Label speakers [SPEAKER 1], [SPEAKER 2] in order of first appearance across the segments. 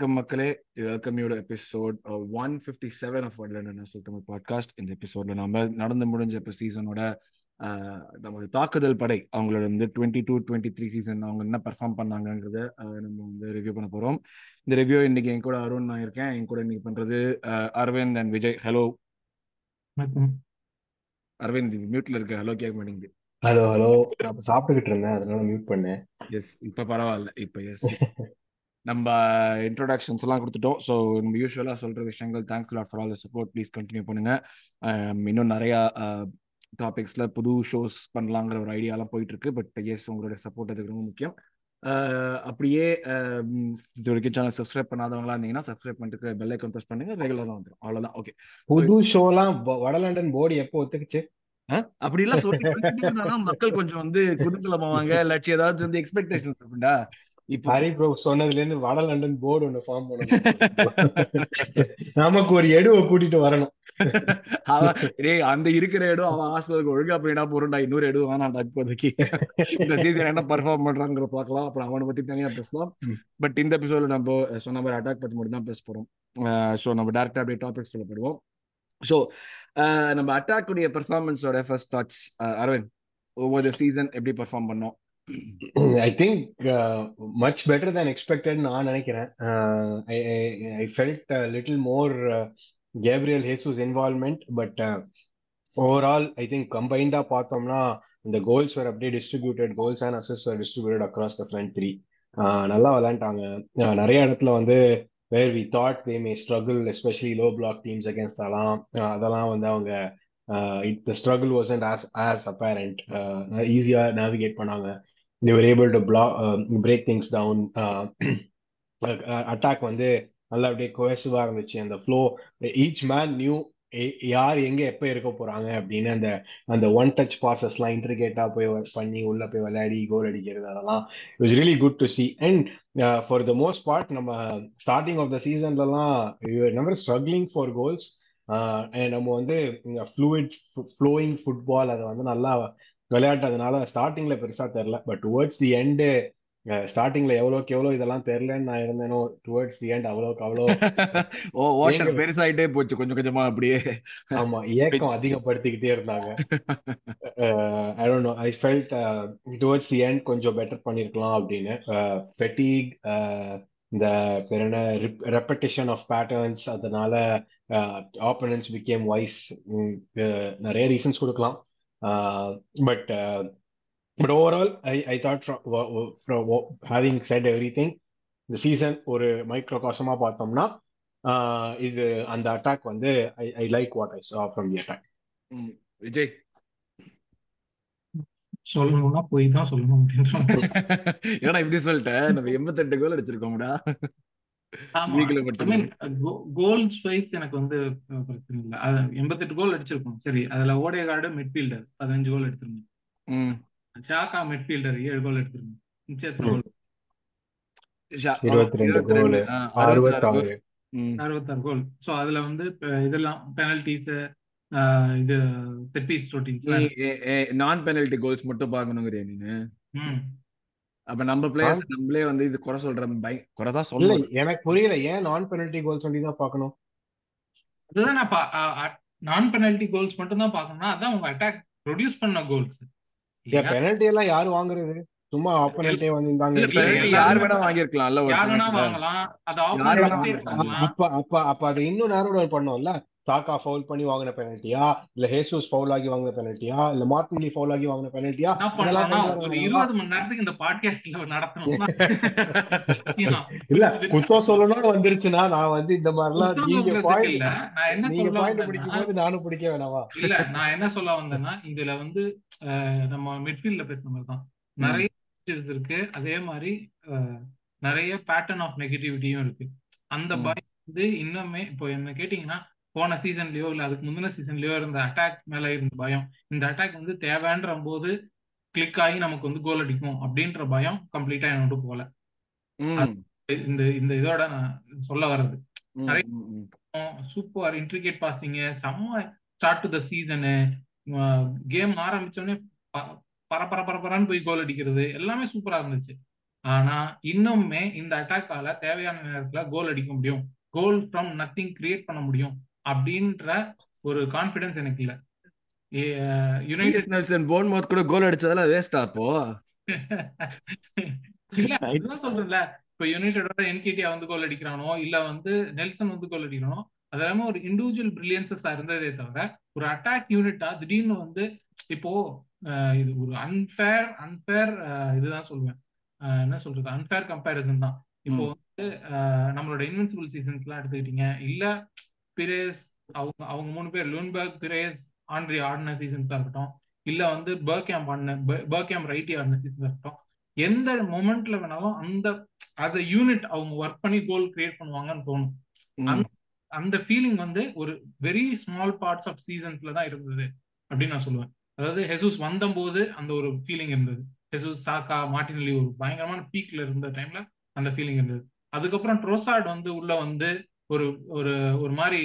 [SPEAKER 1] வணக்கம் மக்களே. Welcome you episode one fifty seven of ஒன்லன் சொல் தமிழ் பாட்காஸ்ட் இந்த எபிசோட்ல நம்ம நடந்து முடிஞ்ச இப்போ சீசனோட நமது தாக்குதல் படை அவங்களோட வந்து twenty two twenty three season அவங்க என்ன பெர்ஃபார்ம் பண்ணாங்கங்கிறத நம்ம வந்து ரிவ்யூ பண்ண போகிறோம் இந்த ரிவ்யூ இன்னைக்கு என் கூட அருண் நான் இருக்கேன். என் கூட இன்னைக்கு பண்ணுறது அரவிந்த் அண்ட் விஜய். ஹலோ அரவிந்த் மியூட்ல இருக்க. ஹலோ கேட்க மாட்டேங்குது.
[SPEAKER 2] ஹலோ ஹலோ நான் சாப்பிட்டுக்கிட்டு இருந்தேன். அதனால மியூட் பண்ணேன்.
[SPEAKER 1] எஸ் இப்போ பரவாயில்ல. இப்போ எஸ் நம்ம இன்ட்ரோடக்ஷன்ஸ் எல்லாம் கொடுத்துட்டோம். ஸோ நம்ம யூஸ்வலாக சொல்கிற விஷயங்கள் thanks lot for all support please continue பண்ணுங்க. இன்னும் நிறையா டாபிக்ஸில் புது ஷோஸ் பண்ணலாங்கிற ஒரு ஐடியாலாம் போயிட்டு இருக்கு பட் எஸ் உங்களுடைய சப்போர்ட் அதுக்கு ரொம்ப முக்கியம். அப்படியே இது வரைக்கும் சேனல் சப்ஸ்கிரைப் பண்ணாதவங்களா இருந்தீங்கன்னா சப்ஸ்கிரைப் பண்ணிட்டு பெல் ஐக்கன் ப்ரெஸ் பண்ணுங்க. ரெகுலராக வந்துடும் அவ்வளோதான் ஓகே
[SPEAKER 2] புது ஷோலாம் வடலண்டன் போர்டு எப்போ ஒத்துக்குச்சு?
[SPEAKER 1] அப்படிலாம் சொல்லி சொல்லிட்டு மக்கள் கொஞ்சம் வந்து குதூகலமாவாங்க. இல்லாட்டி ஏதாவது வந்து எக்ஸ்பெக்டேஷன் இருக்குண்டா
[SPEAKER 2] இப்போ ஹரி ப்ரோ சொன்னதுல இருந்து வட லண்டன் போர்டு ஒன்னு ஃபார்ம் பண்ணணும் நமக்கு ஒரு எடுவை கூட்டிட்டு வரணும்.
[SPEAKER 1] டேய் அந்த இருக்கிற இடம் அவன் ஹாஸ்டலுக்கு ஒழுங்கா போயிடா போறா இன்னொரு இடம் வேணாம்டா இப்போதைக்கு. இந்த சீசன் என்ன பர்ஃபார்ம் பண்றாங்கிற பார்க்கலாம். அப்புறம் அவனை பத்தி தனியா பேசலாம். பட் இந்த எபிசோட நம்ம சொன்ன மாதிரி அட்டாக் பத்தி மட்டும் தான் பேச போறோம். ஸோ நம்ம டேரக்டா அப்படியே டாபிக்ஸ் சொல்லப்படுவோம் ஸோ நம்ம அட்டாக் உடைய பெர்ஃபார்மன்ஸோட ஃபர்ஸ்ட் தாட்ஸ் அரவிந்த் ஒவ்வொரு சீசன் எப்படி பெர்ஃபார்ம் பண்ணோம்?
[SPEAKER 2] I think much better than expected நான் நினைக்கிறேன். I felt little more Gabriel Jesus involvement but overall I think கம்பைண்டா பார்த்தோம்னா இந்த கோல்ஸ் வேர் அப்படியே distributed goals and assess were distributed across the front three நல்லா விளையாண்டாங்க. நிறைய இடத்துல வந்து where we thought they may struggle especially low block teams against அதெல்லாம் அதெல்லாம் வந்து அவங்க it the struggle was and as as apparent ஈஸியாக நேவிகேட் பண்ணாங்க. They were able to block uh, break things down. Uh, attack uh, வந்து நல்லா அப்படியே கோயசிவா இருந்துச்சு. அந்த ஃப்ளோ ஈச் மேன் நியூ யார் எங்க எப்ப இருக்க போறாங்க அப்படின்னு அந்த அந்த ஒன் டச் பாசஸ்லாம் இன்ட்ரிகேட்டா போய் பண்ணி உள்ள போய் விளையாடி கோல் அடிக்கிறது அதெல்லாம் it was really good to see and for the most part நம்ம ஸ்டார்டிங் ஆஃப் த சீசன்லலாம் நம்பர் ஸ்ட்ரகிளிங் ஃபார் கோல்ஸ் நம்ம வந்து ஃப்ளூயிட் ஃப்ளோயிங் ஃபுட்பால் அதை வந்து நல்லா விளையாட்டதுனால ஸ்டார்டிங்ல பெருசா தெரில பட் டுவர்ட்ஸ் தி எண்டு ஸ்டார்டிங்ல எவ்வளோக்கு எவ்வளோ இதெல்லாம் தெரிலன்னு நான் இருந்தேனோ டுவர்ட்ஸ் தி எண்ட் அவ்வளோக்கு அவ்வளோ
[SPEAKER 1] ஓ ஓட்டர் பெருசாயிட்டே போச்சு. கொஞ்சம் கொஞ்சமா அப்படியே.
[SPEAKER 2] ஆமா ஏக்கம் அதிகப்படுத்திக்கிட்டே இருந்தாங்க. I don't know I felt towards the end கொஞ்சம் பெட்டர் பண்ணிருக்கலாம் அப்படின்னு. ஃபெட்டிக் இந்த பேர் என்ன ரெப்படிஷன் ஆஃப் பேட்டர்ன்ஸ் அதனால ஆப்பனன்ஸ் பிகேம் வைஸ் நிறைய ரீசன்ஸ் கொடுக்கலாம். But but overall I I thought having said everything இந்த சீசன் ஒரு மைக்ரோ காசமா பார்த்தோம்னா இது அந்த அட்டாக் வந்து I I like what I சா ஃப்ரம் தி அட்டாக்
[SPEAKER 1] விஜய்.
[SPEAKER 3] சொல்லணும்னா போய் தான் சொல்லணும்
[SPEAKER 1] ஏன்னா இப்படி சொல்லிட்டேன். நம்ம எண்பத்தெட்டு கோல் அடிச்சிருக்கோம்டா.
[SPEAKER 3] கோல்ஸ் வைஸ் எனக்கு வந்து பிரச்சனை இல்லை. எண்பத்தெட்டு கோல் அடிச்சிருக்கோம். சரி அதுல ஓடேகார்டு மிட்ஃபீல்டர் பதினஞ்சு கோல் எடுத்திருந்தோம் ஷாக்கா மிட்ஃபீல்டர் ஏழு கோல் எடுத்திருந்தோம் நிச்சயத்துல கோல்
[SPEAKER 2] அறுபத்தாறு
[SPEAKER 3] அறுபத்தாறு. கோல் சோ அதுல வந்து இதெல்லாம் பெனல்டிஸ் இது செட் பீஸ் ரொட்டீன்ஸ்
[SPEAKER 1] நான் பெனல்டி கோல்ஸ் மட்டும் பார்க்கணுங்கிறியா நீங்க அப்ப நம்ம பிளேயர்ஸ் நம்மளே வந்து இது குறை சொல்ற பை குறை தான்
[SPEAKER 2] சொல்ல எனக்கு புரியல. ஏன் நான் பெனல்டி கோல்ஸ் சொல்லி தான் பார்க்கணும்?
[SPEAKER 3] அதுதான் நான் நான் பெனல்டி கோல்ஸ் மட்டும் தான் பார்க்கணும்னா அதான் உங்க அட்டாக் ப்ரொடியூஸ் பண்ண கோல்ஸ்
[SPEAKER 2] பெனல்டி எல்லாம் யாரு வாங்குறது? சும்மா ஆப்போனன்ட்டே வந்து இந்தாங்க
[SPEAKER 1] யார் வேணா வாங்கிருக்கலாம்ல
[SPEAKER 3] யார் வேணா வாங்கலாம். அது
[SPEAKER 2] அப்ப அப்ப அப்ப அதை இன்னும் நேரோட பண்ணோம்ல? சாக்கா ஃபவுல் பண்ணி வாங்கின பெனல்ட்டியா இல்ல ஹேசூஸ் ஃபவுல் ஆகி வாங்கின பெனல்ட்டியா இல்ல மார்டின்லி ஃபவுல் ஆகி வாங்கின பெனல்ட்டியா
[SPEAKER 3] ஒரு இருபது மணி நேரத்துக்கு இந்த பாட்காஸ்ட்ல நடத்தணும்.
[SPEAKER 2] இல்ல குத்தம் சொல்லணும்னு வந்துருச்சுன்னா நான் வந்து இந்த மாதிரிலாம் நீங்க பாயிண்ட் நீங்க பாயிண்ட் பிடிக்கும் போது நானும் பிடிக்க வேணாமா?
[SPEAKER 3] இல்ல நான் என்ன சொல்ல வந்தேன்னா இதுல வந்து நம்ம மிட்ஃபீல்ட்ல பேசுன மாதிரி தான். நிறைய இருக்கு. அதே மாதிரி நிறைய பேட்டர்ன் ஆஃப் நெகட்டிவிட்டியும் இருக்கு. அந்த பயம் வந்து இன்னுமே இப்போ என்ன கேட்டீங்கன்னா போன சீசன்லயோ இல்ல அதுக்கு முந்தின சீசன்லயோ இருந்த அட்டாக் மேல இருந்த பயம். இந்த அட்டாக் வந்து தேவைன்ற போது கிளிக் ஆகி நமக்கு வந்து கோல் அடிக்கும் அப்படின்ற பயம் கம்ப்ளீட்டா என்னோட போல இந்த இந்த இதோட நான் சொல்ல வர்றது. சூப்பர் இன்ட்ரிகேட் பாசிங்க செம்ம start to the season game ஆரம்பிச்சோடனே பர பர பரப்பரான்னு போய் கோல் அடிக்கிறது எல்லாமே சூப்பரா இருந்துச்சு. ஆனா இன்னுமே இந்த அட்டாக்கால தேவையான நேரத்துல கோல் அடிக்க முடியும். கோல் ஃப்ரம் நத்திங் கிரியேட் பண்ண முடியும். அப்படின்ற ஒரு கான்பிடன்ஸ் எனக்கு இல்ல. யுனைடெட்
[SPEAKER 1] நெல்சன் போன் மவுத் கூட கோல் அடிச்சதெல்லாம் வேஸ்டா அப்போ?
[SPEAKER 3] இல்ல அதுதான் சொல்றேன்ல. இப்ப யுனைடெடோட என்கேடியா வந்து கோல் அடிக்கிறானோ இல்ல வந்து நெல்சன் வந்து கோல் அடிக்கிறானோ அது எல்லாமே ஒரு இண்டிவிஜுவல் பிரில்லியன்சஸா இருந்ததே தவிர ஒரு அட்டாக் யூனிட்டா திடீர்னு வந்து இப்போ இது ஒரு அன்பேர் அன்பேர் இதுதான் சொல்லுவேன் என்ன சொல்றது? அன்பேர் கம்பேரிசன் தான். இப்போ. வந்து நம்மளோட இன்வென்சிபிள் சீசன்ஸ் எல்லாம் எடுத்துக்கிட்டீங்க இல்ல பிரேஸ் அவங்க அவங்க மூணு பேர் லூன்பர்க் பிரேஸ் ஆண்ட்ரி ஆடின சீசன்ஸா இருக்கட்டும். இல்ல வந்து பர்கேம் ஆடின பர்கேம் ரைட்டி ஆடின சீசன்ஸா இருக்கட்டும். எந்த மொமெண்ட்ல வேணாலும் அந்த as a யூனிட் அவங்க ஒர்க் பண்ணி கோல் கிரியேட் பண்ணுவாங்கன்னு தோணும். அந்த ஃபீலிங் வந்து ஒரு வெரி ஸ்மால் பார்ட்ஸ் ஆஃப் சீசன்ஸ்ல தான் இருந்தது அப்படின்னு நான் சொல்லுவேன். அதாவது ஹெசூஸ் வந்தபோது அந்த ஒரு ஃபீலிங் இருந்தது. ஹெசூஸ் சாக்கா மார்டினலி ஒரு பயங்கரமான பீக்ல இருந்த டைம்ல அந்த ஃபீலிங் இருந்தது. அதுக்கப்புறம் ட்ரோசார்ட் வந்து உள்ள வந்து ஒரு ஒரு ஒரு மாதிரி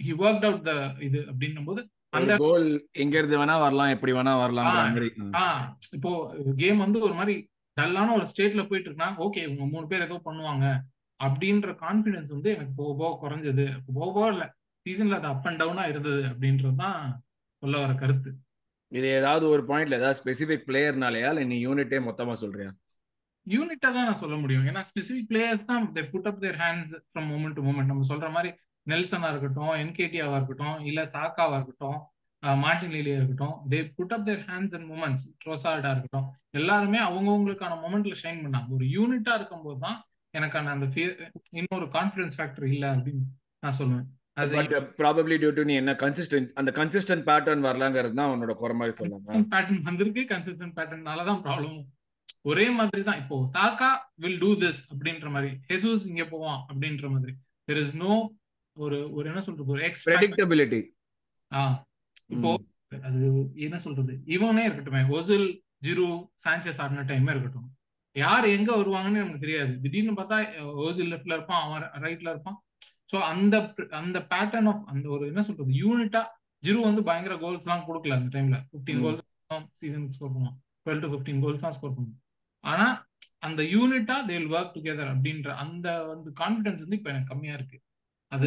[SPEAKER 3] ஹி ஒர்க் அவுட் த இது அப்படின்னும் போது அந்த
[SPEAKER 1] கோல் எங்க இருந்து வேணா வரலாம் எப்படி வேணா
[SPEAKER 3] ஆ இப்போ கேம் வந்து ஒரு மாதிரி டல்லான ஒரு ஸ்டேட்ல போயிட்டு இருக்குன்னா ஓகே இவங்க மூணு பேர் ஏதோ பண்ணுவாங்க அப்படின்ற கான்பிடன்ஸ் வந்து எனக்கு போக போக குறைஞ்சது. போக போக இல்ல சீசன்ல அது அப் அண்ட் டவுனா இருந்தது அப்படின்றது தான் சொல்ல வர கருத்து.
[SPEAKER 1] இது ஏதாவது ஒரு பாயிண்ட்ல ஏதாவது ஸ்பெசிபிக் பிளேயர்னாலயா இல்ல நீ யூனிட்டே மொத்தமா சொல்றியா?
[SPEAKER 3] யூனிட்டா தான் நான் சொல்ல முடியும். ஏன்னா ஸ்பெசிபிக் பிளேயர்ஸ் தான் they put up their hands from moment to moment நம்ம சொல்ற மாதிரி நெல்சனா இருக்கட்டும் என்கேடியாவா இருக்கட்டும் இல்ல சாக்காவா இருக்கட்டும் மார்டின் லீலியா இருக்கட்டும் they put up their hands and moments ட்ரோசார்டா இருக்கட்டும். எல்லாருமே அவங்கவுங்களுக்கான மொமெண்ட்ல ஷைன் பண்ணாங்க. ஒரு யூனிட்டா இருக்கும்போது தான் எனக்கான அந்த இன்னொரு கான்ஃபிடன்ஸ் ஃபேக்டர் இல்ல அப்படின்னு நான் சொல்லுவேன்.
[SPEAKER 1] ப்ராபப்ளி டியூ டு நீ என்ன கன்சிஸ்டன்ட் அந்த கன்சிஸ்டன்ட் பேட்டர்ன் வரலாங்கிறது தான் உன்னோட குறை மாதிரி சொல்லலாம்
[SPEAKER 3] பேட்டர்ன் வந்திருக்கு. கன்சிஸ்டன்ட் பேட்டர்னால தான் ப்ராப்ளம் ஒரே மாதிரி தான். இப்போ சாக்கா வில் டூ திஸ் அப்படின்ற மாதிரி ஹெசூஸ் இங்க போவான் அப்படின்ற மாதிரி. தெர் இஸ் நோ ஒரு ஒரு என்ன சொல்றது ஒரு எக்ஸ்
[SPEAKER 1] ப்ரெடிக்டபிலிட்டி
[SPEAKER 3] ஆ. இப்போ அது என்ன சொல்றது இவனே இருக்கட்டுமே ஒசில் ஜிரு சாnchez ஆடின டைமே இருக்கட்டும். யார் எங்க வருவாங்கன்னு நமக்கு தெரியாது. திடீர்னு பார்த்தா ஓசில் லெஃப்ட்ல இருப்பான் அவன் ரைட்ல இருப்பான். ஸோ அந்த அந்த பேட்டர்ன் ஆஃப் அந்த ஒரு என்ன சொல்றது யூனிட்டா ஜிரு வந்து பயங்கர கோல்ஸ் எல்லாம் கொடுக்கல அந்த டைம்ல பிப்டீன். கோல்ஸ் சீசனுக்கு ஸ்கோர் பண்ணுவான். டுவெல் டு ஃபிஃப்டீன் கோல்ஸ் தான் ஸ்கோர் பண்ணுவான். ஆனா அந்த யூனிட்டா தே வில் ஒர்க் டுகெதர் அப்படின்ற அந்த வந்து கான்பிடன்ஸ் வந்து இப்போ எனக்கு கம்மியா இருக்கு. அது.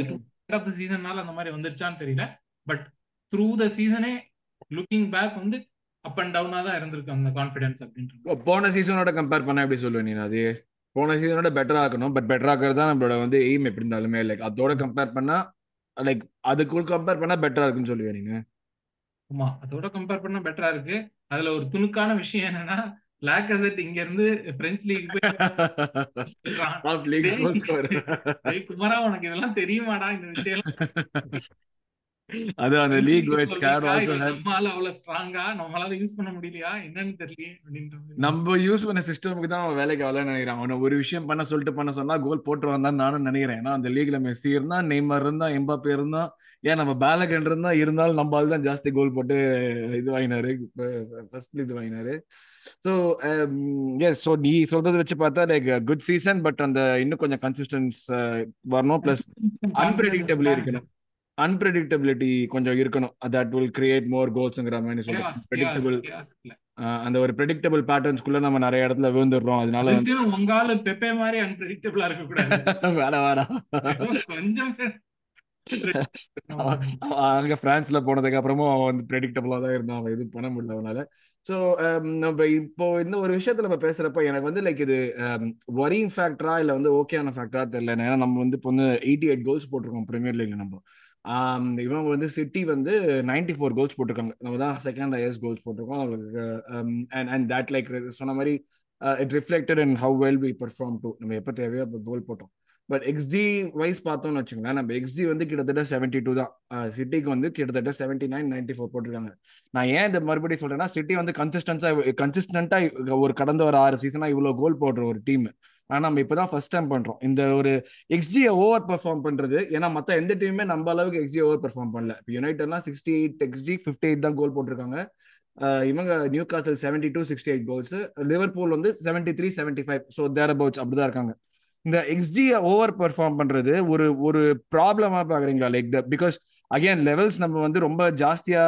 [SPEAKER 3] ஆஃப் சீசன்னால அந்த மாதிரி வந்துருச்சான்னு தெரியல. பட் த்ரூ த சீசனே லுக்கிங் பேக் வந்து அப் அண்ட் டவுனா தான் இருந்திருக்கு அந்த கான்பிடன்ஸ் அப்படின்றது.
[SPEAKER 1] போன சீசனோட கம்பேர் பண்ண எப்படி சொல்லுவேன் நீ அது போன சீசனோட பெட்டரா இருக்கணும். பட் பெட்டரா இருக்கிறது தான் நம்மளோட வந்து எய்ம் எப்படி இருந்தாலுமே. லைக் அதோட கம்பேர் பண்ணா லைக் அதுக்குள் கம்பேர் பண்ணா பெட்டரா இருக்குன்னு சொல்லுவேன் நீங்க
[SPEAKER 3] ஆமா அதோட கம்பேர் பண்ணா பெட்டரா இருக்கு. அதுல ஒரு துணுக்கான விஷயம் என்னன்னா லாக்கசெட் இங்க இருந்து பிரெஞ்சு லீக் போய் குமாரா உனக்கு இதெல்லாம் தெரியுமாடா இந்த விஷயம்
[SPEAKER 1] அது அந்த லீக் வெச் கேட் ஆல்சோ ஹேட்
[SPEAKER 3] நம்மளால அவ்வளவு ஸ்ட்ராங்கா நம்மளால யூஸ் பண்ண முடியலையா? என்னன்னு மாதிரி.
[SPEAKER 1] நம்ம யூஸ் பண்ண சிஸ்டமுக்கு தான் வேலைக்கு வரலன்னு நினைக்கிறேன். அவனை ஒரு விஷயம் பண்ண சொல்லிட்டு பண்ண சொன்னா கோல் போட்டு வந்தான்னு நானும் நினைக்கிறேன். ஏன்னா அந்த லீக்ல மெஸ்ஸி இருந்தா நெய்மர் இருந்தா எம்பாப்பே இருந்தா ஏன் நம்ம பேலகன் இருந்தா இருந்தாலும் நம்ம ஆள் தான் ஜாஸ்தி கோல் போட்டு இது வாங்கினாரு ஃபர்ஸ்ட் இது வாங்கினாரு. ஸோ எஸ் ஸோ நீ சொல்றது வச்சு பார்த்தா லைக் குட் சீசன் பட் அந்த இன்னும் கொஞ்சம் கன்சிஸ்டன்ஸ் வரணும் ப்ளஸ் அன்பிரடிக்டபிள் இருக்கணும். அன்பிரடிக்டபிலிட்டி கொஞ்சம் இருக்கணும். தட் வில் கிரியேட் மோர் கோல்ஸ்ங்கிற மாதிரி
[SPEAKER 3] chaos,
[SPEAKER 1] ப்ரெடிக்டபிள். அந்த ஒரு ப்ரெடிக்டபிள் பேட்டர்ன்ஸ்குள்ள நம்ம நிறைய இடத்துல விழுந்துடுறோம். அதனால
[SPEAKER 3] உங்க ஆளு பெப்பே மாதிரி அன்பிரடிக்டபிளா இருக்க கூடாது
[SPEAKER 1] வேணா. வேணா
[SPEAKER 3] கொஞ்சம்
[SPEAKER 1] அங்க பிரான்ஸ்ல போனதுக்கு அப்புறமும் அவன் வந்து ப்ரெடிக்டபிளா தான் இருந்தான். அவன் எதுவும் பண்ண முடியல அவனால. ஸோ நம்ம இப்போ இந்த ஒரு விஷயத்துல நம்ம பேசுறப்ப எனக்கு வந்து லைக் இது வரிங் ஃபேக்டரா இல்ல வந்து ஓகேயான ஃபேக்டரா தெரியல. ஏன்னா நம்ம வந்து இப்போ வந்து எயிட்டி எயிட் கோல்ஸ் போட்டிருக்கோம் பிரீமியர் லீக்ல நம்ம. இவங்க வந்து சிட்டி வந்து நைன்டி ஃபோர் கோல்ஸ் போட்டிருக்காங்க. நம்ம தான் செகண்ட் ஹையஸ்ட் கோல்ஸ் போட்டிருக்கோம். அவங்களுக்கு அண்ட் அண்ட் தட் லைக் சொன்ன மாதிரி it reflected and how well we perform too நம்ம எப்போ தேவையோ அப்போ கோல் போட்டோம். பட் எக்ஸ்ஜி வைஸ் பார்த்தோம்னு வச்சுக்கோங்களேன் நம்ம எக்ஸ்ஜி வந்து கிட்டத்தட்ட செவன்டி டூ தான் சிட்டிக்கு வந்து கிட்டத்தட்ட செவன்டி நைன் நைன்டி ஃபோர் போட்டிருக்காங்க. நான் ஏன் இந்த மறுபடியும் சொல்றேன்னா சிட்டி வந்து கன்சிஸ்டன்ஸா கன்சிஸ்டன்டா ஒரு கடந்த ஒரு ஆறு சீசனா இவ்வளோ கோல் போடுற ஒரு டீம் ஆனா நம்ம இப்பதான் ஃபர்ஸ்ட் டைம் பண்றோம். இந்த ஒரு எக்ஸ்ஜியை ஓவர் பெர்ஃபார்ம் பண்றது. ஏன்னா மத்த எந்த டீமுமே நம்ம அளவுக்கு எக்ஸ்ஜி ஓவர் பெர்ஃபார்ம் பண்ணல. இப்போ யுனைடெட்லாம் sixty eight xG fifty eight தான் கோல் போட்டிருக்காங்க. இவங்க Newcastle seventy two sixty eight goals Liverpool வந்து seventy three seventy five so thereabouts அப்படிதான் இருக்காங்க. இந்த எக்ஸ்ஜியை ஓவர் பெர்ஃபார்ம் பண்றது ஒரு ஒரு ப்ராப்ளமா பாக்குறீங்களா? Like the because again levels நம்ம வந்து ரொம்ப ஜாஸ்தியா